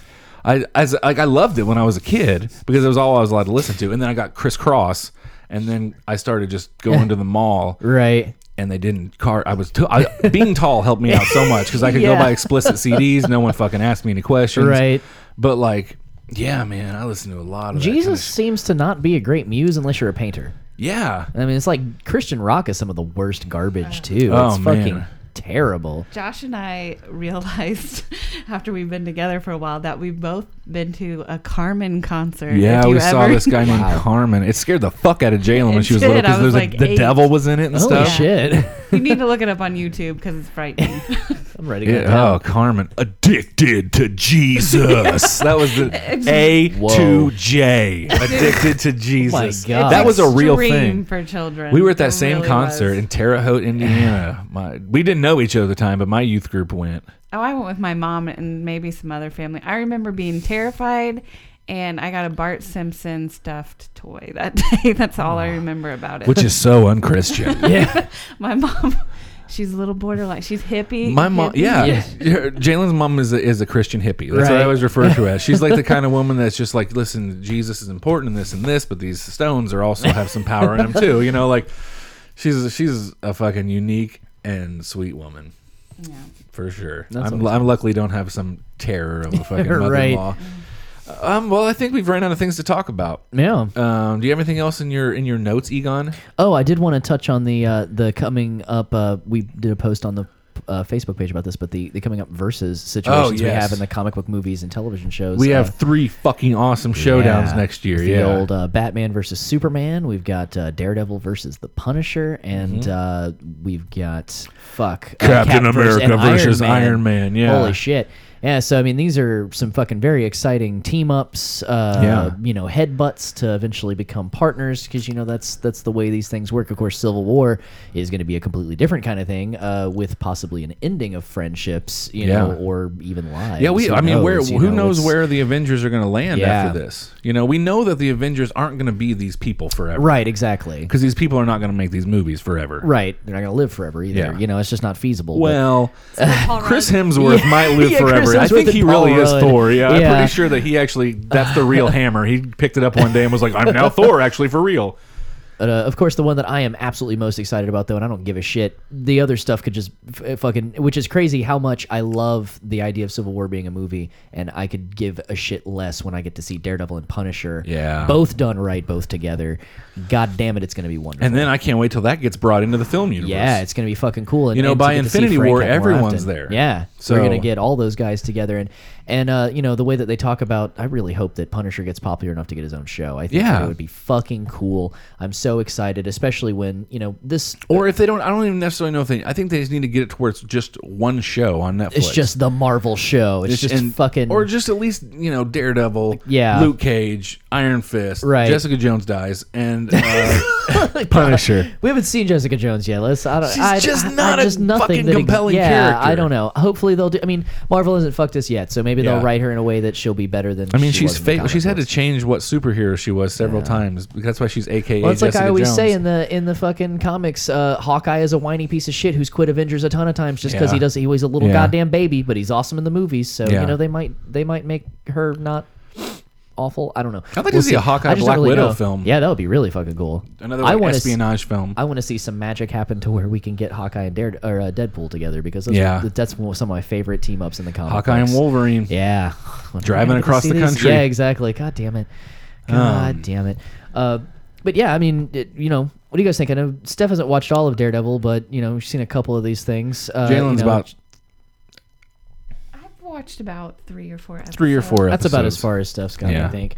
S2: I as like I loved it when I was a kid because it was all I was allowed to listen to. And then I got Kris Kross, and then I started just going to the mall,
S1: Right.
S2: and they didn't car. I was t- I, being tall helped me out so much because I could go
S1: Yeah.
S2: buy explicit CDs. No one fucking asked me any questions.
S1: Right.
S2: But like, yeah, man, I listened to a lot of that
S1: Jesus
S2: kinda
S1: seems to not be a great muse unless you're a painter.
S2: Yeah.
S1: I mean, it's like Christian rock is some of the worst garbage too.
S2: Oh,
S1: it's fucking
S2: man.
S1: Terrible.
S3: Josh and I realized after we've been together for a while that we've both been to a Carmen concert.
S2: Yeah,
S3: If you
S2: we saw this guy named
S1: Wow.
S2: Carmen. It scared the fuck out of Jalen when she was
S3: did.
S2: little because there's
S3: like
S2: the
S3: eight.
S2: devil was in it and
S1: Holy
S2: stuff.
S1: shit.
S3: You need to look it up on YouTube because it's frightening.
S1: I'm writing that
S2: Yeah,
S1: down.
S2: oh, Carmen, addicted to Jesus. that was the A
S1: Whoa.
S2: to J. Addicted to oh Jesus.
S1: God.
S2: That was a real
S3: Extreme
S2: thing.
S3: for children.
S2: We were at that
S3: It
S2: same
S3: really
S2: concert
S3: was.
S2: in Terre Haute, Indiana. My, we didn't know each other at the time, but my youth group went.
S3: Oh, I went with my mom and maybe some other family. I remember being terrified, and I got a Bart Simpson stuffed toy that day. That's all I remember about it.
S2: which is so unchristian.
S1: Yeah.
S3: my mom, she's a little borderline. She's hippie.
S2: My mom,
S3: hippie.
S2: yeah,
S1: Yeah.
S2: Jalen's mom is a, is a Christian hippie. That's what I always refer to her as. She's like the kind of woman that's just like, listen, Jesus is important in this and this, but these stones are also have some power in them too. You know, like she's she's a fucking unique and sweet woman
S3: Yeah.
S2: for sure.
S1: That's
S2: I'm,
S1: always
S2: I'm luckily don't have some terror of a fucking
S1: mother.
S2: Right. Um, well, I think we've ran out of things to talk about.
S1: Yeah.
S2: Um, do you have anything else in your in your notes, Egon?
S1: Oh, I did want to touch on the uh, the coming up. Uh, we did a post on the uh, Facebook page about this, but the, the coming up versus situations we
S2: yes.
S1: have in the comic book movies and television shows.
S2: We
S1: Uh,
S2: have three fucking awesome showdowns
S1: yeah,
S2: next year.
S1: the
S2: Yeah,
S1: old uh, Batman versus Superman. We've got uh, Daredevil versus the Punisher, and uh, we've got fuck uh,
S2: Mm-hmm. Captain
S1: Cap
S2: America versus Iron Man, yeah.
S1: holy shit. Yeah, so I mean, these are some fucking very exciting team ups. Uh,
S2: Yeah.
S1: you know, headbutts to eventually become partners because you know that's that's the way these things work. Of course, Civil War is going to be a completely different kind of thing, uh, with possibly an ending of friendships, you know, or even lives.
S2: Yeah, we.
S1: Who
S2: I mean, where
S1: knows, you
S2: who
S1: know,
S2: knows where the Avengers are going to land
S1: Yeah.
S2: after this? You know, we know that the Avengers aren't going to be these people forever,
S1: Right, exactly.
S2: Because these people are not going to make these movies forever.
S1: Right, they're not going to live forever either.
S2: Yeah.
S1: You know, it's just not feasible. but-
S2: Well, Chris Hemsworth
S1: Yeah.
S2: might live
S1: Yeah,
S2: I think he
S1: Paul
S2: really is
S1: Rudd.
S2: Thor. Yeah, I'm pretty sure that he actually that's the real hammer. He picked it up one day and was like, "I'm now Thor, actually for real."
S1: But, uh, of course, the one that I am absolutely most excited about, though, and I don't give a shit. The other stuff could just f- fucking, which is crazy how much I love the idea of Civil War being a movie, and I could give a shit less when I get to see Daredevil and Punisher.
S2: Yeah.
S1: both done right, both together. God damn it, it's gonna be wonderful.
S2: And then I can't wait till that gets brought into the film universe.
S1: yeah, it's gonna be fucking cool. And,
S2: You know,
S1: and
S2: by
S1: to to
S2: Infinity War, everyone's there.
S1: Yeah, so we're gonna get all those guys together, and and uh, you know the way that they talk about. I really hope that Punisher gets popular enough to get his own show. I think
S2: Yeah.
S1: that it would be fucking cool. I'm so excited, especially when you know this.
S2: Or if they don't, I don't even necessarily know if they. I think they just need to get it to where it's just one show on Netflix.
S1: It's just the Marvel show. It's just
S2: and-
S1: fucking.
S2: or just at least you know Daredevil,
S1: Yeah.
S2: Luke Cage, Iron Fist,
S1: Right.
S2: Jessica Jones dies, and uh, Punisher.
S1: we haven't seen Jessica Jones yet. Let's. I don't.
S2: She's
S1: I,
S2: just
S1: I-
S2: not
S1: I,
S2: a
S1: just nothing
S2: fucking
S1: that ex-
S2: compelling
S1: yeah,
S2: character.
S1: I don't know. Hopefully they'll do. I mean, Marvel hasn't fucked us yet, so maybe
S2: Yeah.
S1: they'll write her in a way that she'll be better than.
S2: I mean,
S1: she
S2: she's
S1: was in the
S2: fake. She's had to change what superhero she was several times. That's why she's AKA
S1: Well, it's like I always
S2: Jones.
S1: say in the in the fucking comics, uh, Hawkeye is a whiny piece of shit who's quit Avengers a ton of times just because
S2: Yeah.
S1: he does. He was a little
S2: Yeah.
S1: goddamn baby, but he's awesome in the movies. So
S2: Yeah.
S1: you know they might they might make her not awful. I don't know.
S2: I'd like to see a Hawkeye
S1: I just
S2: Black
S1: don't
S2: Widow
S1: know.
S2: film.
S1: Yeah, that would be really fucking cool.
S2: Another
S1: I
S2: like,
S1: to see.
S2: espionage film.
S1: I want to see some magic happen to where we can get Hawkeye and Dare or uh, Deadpool together because those
S2: Yeah.
S1: are, that's some of my favorite team ups in the comic.
S2: Hawkeye and
S1: books.
S2: Wolverine.
S1: Yeah, When am I
S2: Driving
S1: gonna get to
S2: across
S1: see
S2: the
S1: these?
S2: country.
S1: Yeah, exactly. God damn it. God
S2: Um,
S1: damn it. Uh, but yeah, I mean, it, you know, what do you guys think? I know Steph hasn't watched all of Daredevil, but you know, she's seen a couple of these things. Uh, you
S2: Jalen's
S1: know,
S2: about
S3: watched about three or four episodes.
S2: three or four.
S1: That's about as
S2: episodes.
S1: far as stuff's gone, I think.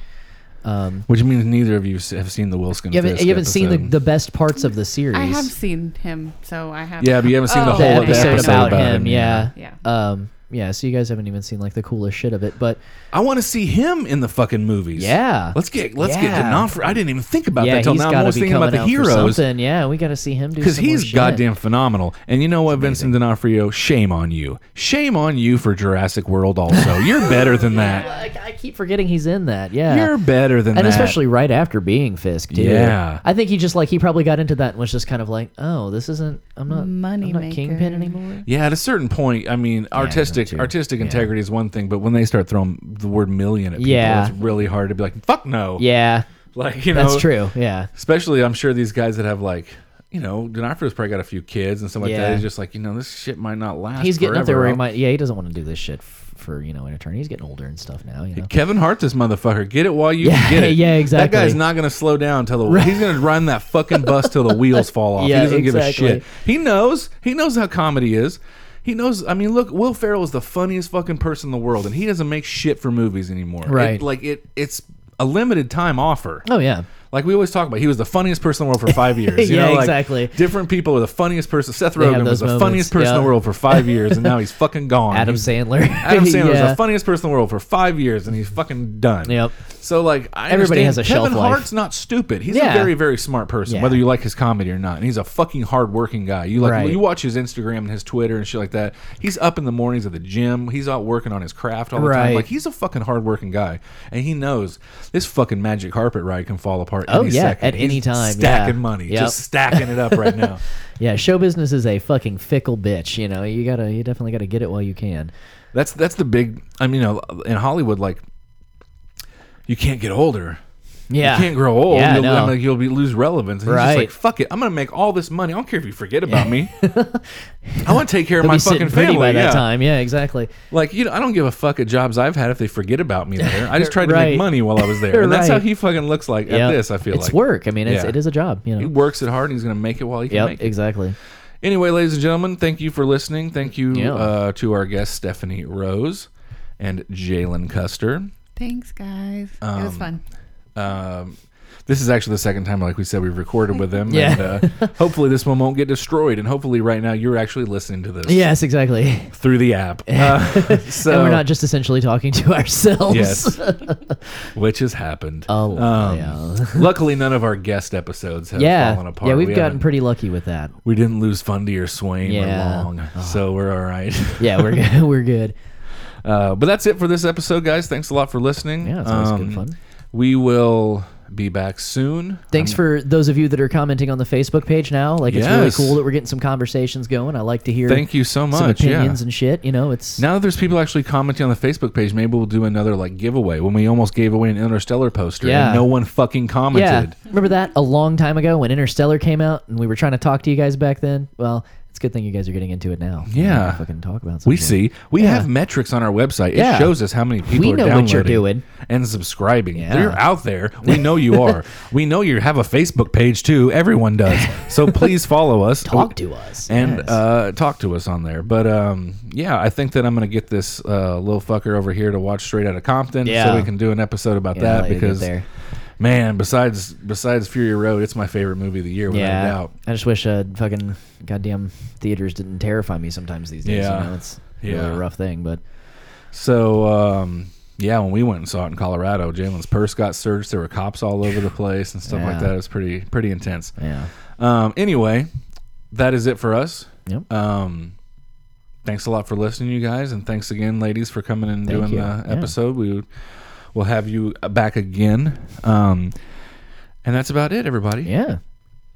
S1: Um,
S2: Which means neither of you s- have seen the Wilson.
S1: you haven't,
S2: Fisk
S1: you haven't seen the,
S2: episode.
S1: the best parts of the series.
S3: I have seen him, so I have.
S2: Yeah, but you haven't seen the
S3: Oh.
S2: whole
S1: the
S3: The
S1: episode,
S3: episode
S1: about,
S3: about
S1: him. Yeah.
S3: Yeah.
S1: Um, yeah. So you guys haven't even seen like the coolest shit of it, but
S2: I want to see him in the fucking movies.
S1: Yeah.
S2: Let's get let's get
S1: Yeah.
S2: D'Onofrio. I didn't even think about
S1: yeah,
S2: that till
S1: he's
S2: now. I'm
S1: be
S2: thinking about the heroes.
S1: Yeah, we got to see him do
S2: because he's goddamn phenomenal. And you know what, Vincent D'Onofrio? Shame on you. Shame on you for Jurassic World. Also, you're better than that.
S1: I, I keep forgetting he's in that. Yeah,
S2: You're better than that.
S1: and
S2: that.
S1: especially right after being Fisk too.
S2: Yeah.
S1: I think he just like he probably got into that and was just kind of like, oh, this isn't. I'm not
S3: Money
S1: I'm not
S3: maker.
S1: Kingpin anymore.
S2: Yeah, at a certain point, I mean, artistic
S1: too.
S2: artistic
S1: Yeah.
S2: integrity is one thing, but when they start throwing the word million at people,
S1: Yeah.
S2: it's really hard to be like, "Fuck no."
S1: Yeah,
S2: like you know,
S1: that's true. Yeah,
S2: Especially, I'm sure these guys that have like, you know, D'Onofrio's probably got a few kids and stuff like that. He's just like, you know, this shit might not last.
S1: he's getting up there
S2: forever.
S1: where he might. Yeah, he doesn't want to do this shit f- for you know an attorney. He's getting older and stuff now. You know.
S2: Kevin Hart, this motherfucker. Get it while you
S1: Yeah,
S2: can get it.
S1: yeah, exactly.
S2: That guy's not gonna slow down till the he's gonna run that fucking bus till the wheels fall off.
S1: Yeah,
S2: he doesn't give a shit. He knows. He knows how comedy is. He knows. I mean, look, Will Ferrell is the funniest fucking person in the world, and he doesn't make shit for movies anymore. It-
S1: Right.
S2: like it. It's a limited time offer.
S1: Oh yeah.
S2: Like we always talk about, he was the funniest person in the world for five years. You
S1: Yeah,
S2: know, like,
S1: exactly.
S2: Different people are the funniest person. Seth Rogen was the
S1: moments,
S2: funniest person in the world for five years, and now he's fucking gone.
S1: Adam
S2: He's-
S1: Sandler.
S2: Adam Sandler was the funniest person in the world for five years, and he's fucking done.
S1: Yep.
S2: So like, I
S1: Everybody has a
S2: Kevin
S1: shelf life.
S2: Hart's not stupid. He's
S1: Yeah.
S2: a very, very smart person,
S1: Yeah.
S2: whether you like his comedy or not. And he's a fucking hardworking guy. You like
S1: Right.
S2: you watch his Instagram and his Twitter and shit like that. He's up in the mornings at the gym. He's out working on his craft all the time. Like he's a fucking hardworking guy, and he knows this fucking magic carpet ride can fall apart.
S1: Oh,
S2: any
S1: yeah,
S2: second.
S1: at any
S2: He's
S1: time,
S2: stacking
S1: yeah.
S2: money,
S1: Yep.
S2: just stacking it up right now.
S1: Yeah, show business is a fucking fickle bitch. You know, you gotta, you definitely gotta get it while you can.
S2: That's that's the big. I mean, you know, in Hollywood, like you can't get older.
S1: Yeah,
S2: You can't grow old.
S1: Yeah,
S2: you'll,
S1: no.
S2: I'm like, you'll be lose relevance. And he's just
S1: Right.
S2: like, fuck it. I'm gonna make all this money. I don't care if you forget about me. I want to take care of
S1: He'll
S2: my
S1: be sitting
S2: fucking
S1: pretty
S2: family.
S1: by that time. Yeah, exactly.
S2: Like you know, I don't give a fuck at jobs I've had if they forget about me there. I just tried to
S1: Right.
S2: make money while I was there, and that's how he fucking looks like at this. I feel like.
S1: it's
S2: like
S1: work. I mean, it's,
S2: Yeah.
S1: it is a job. You know.
S2: He works it hard, and he's gonna make it while he can
S1: Yep,
S2: make it.
S1: exactly.
S2: Anyway, ladies and gentlemen, thank you for listening. Thank you
S1: Yeah.
S2: uh, to our guests Stephanie Rose and Jalen Custer.
S3: Thanks, guys. it was fun.
S2: Um, this is actually the second time, like we said, we've recorded with them.
S1: Yeah.
S2: And, uh, hopefully, this one won't get destroyed. And hopefully, right now, you're actually listening to this
S1: Yes, exactly.
S2: through the app. Uh, so,
S1: and we're not just essentially talking to ourselves.
S2: Yes. which has happened.
S1: Oh,
S2: Um,
S1: yeah.
S2: luckily, none of our guest episodes have
S1: yeah.
S2: fallen apart.
S1: Yeah, we've
S2: We
S1: gotten pretty lucky with that.
S2: We didn't lose Fundy or Swain
S1: Yeah.
S2: or Long, so we're all right.
S1: Yeah, we're good. we're good.
S2: Uh, but that's it for this episode, guys. Thanks a lot for listening.
S1: Yeah, it's always
S2: Um,
S1: good fun.
S2: We will be back soon.
S1: Thanks for those of you that are commenting on the Facebook page now. Like, it's really cool that we're getting some conversations going. I like to hear
S2: Thank you so
S1: some
S2: much.
S1: opinions
S2: yeah.
S1: and shit. You know, it's
S2: Now that there's people actually commenting on the Facebook page, maybe we'll do another like giveaway when we almost gave away an Interstellar poster
S1: Yeah.
S2: and no one fucking commented.
S1: yeah.
S2: commented.
S1: Remember that a long time ago when Interstellar came out and we were trying to talk to you guys back then? Well, it's a good thing you guys are getting into it now.
S2: Yeah.
S1: fucking talk about. something.
S2: We see. We
S1: Yeah.
S2: have metrics on our website. It
S1: Yeah.
S2: shows us how many people
S1: We
S2: are
S1: know
S2: downloading
S1: what you're doing.
S2: and subscribing.
S1: Yeah.
S2: They're out there. We know you are. we know you have a Facebook page too. Everyone does. So please follow us.
S1: Talk to us
S2: and
S1: Yes.
S2: uh, talk to us on there. But um, yeah, I think that I'm gonna get this uh, little fucker over here to watch Straight Outta Compton, so we can do an episode about
S1: Yeah,
S2: that
S1: let you get
S2: because
S1: there.
S2: Man, besides besides Fury Road, it's my favorite movie of the year without a
S1: yeah,
S2: doubt.
S1: I just wish uh, fucking goddamn theaters didn't terrify me sometimes these days.
S2: Yeah.
S1: you know, it's really
S2: Yeah.
S1: a rough thing, but
S2: So um, yeah, when we went and saw it in Colorado, Jalen's purse got searched. There were cops all over the place and stuff like that. It was pretty pretty intense.
S1: yeah,
S2: Um, anyway, that is it for us.
S1: yep.
S2: Um, thanks a lot for listening, you guys, and thanks again, ladies, for coming and
S1: Thank
S2: doing
S1: you.
S2: the
S1: Yeah.
S2: episode. We will have you back again. Um, and that's about it, everybody.
S1: yeah.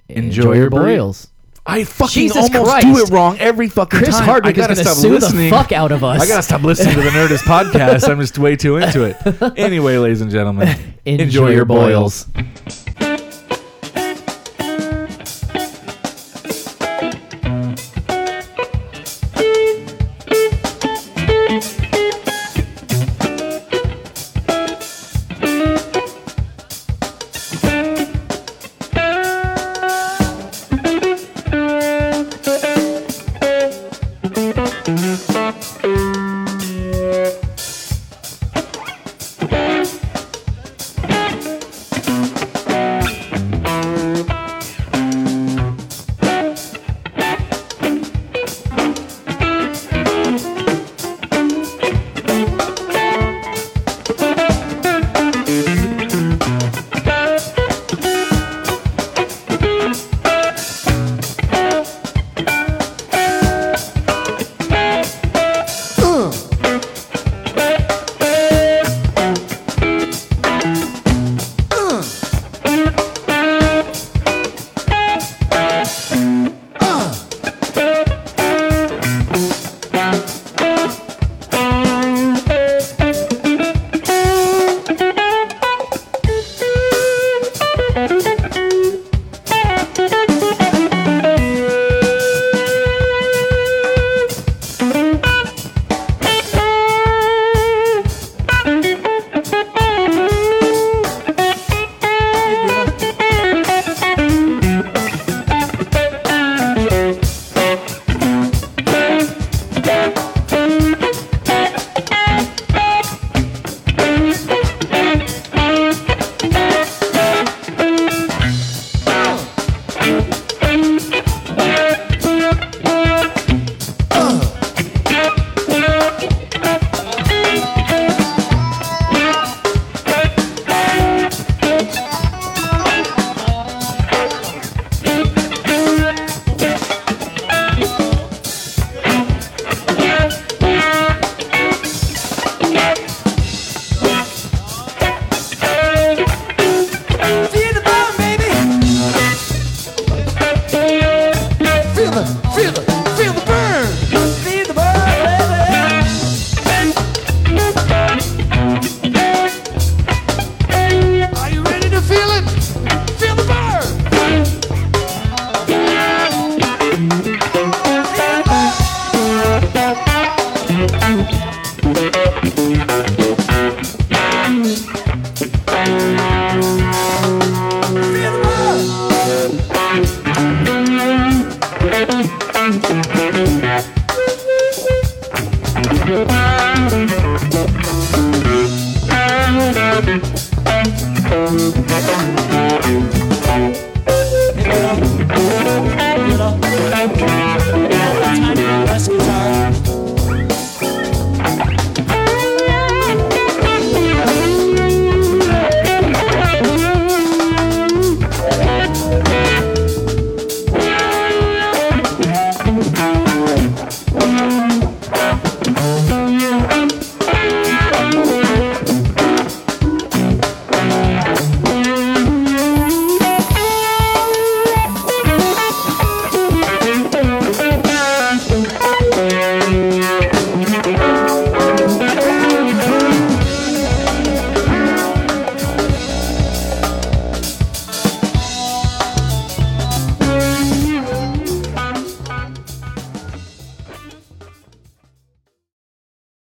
S2: Enjoy your burrito.
S1: boils.
S2: I fucking
S1: Jesus
S2: almost
S1: Christ.
S2: do it wrong every fucking
S1: Chris
S2: time.
S1: Hardwick
S2: I gotta stop
S1: sue
S2: listening.
S1: the fuck out of us.
S2: I gotta stop listening to the Nerdist podcast. I'm just way too into it. Anyway, ladies and gentlemen,
S1: Enjoy your boils.
S2: boils.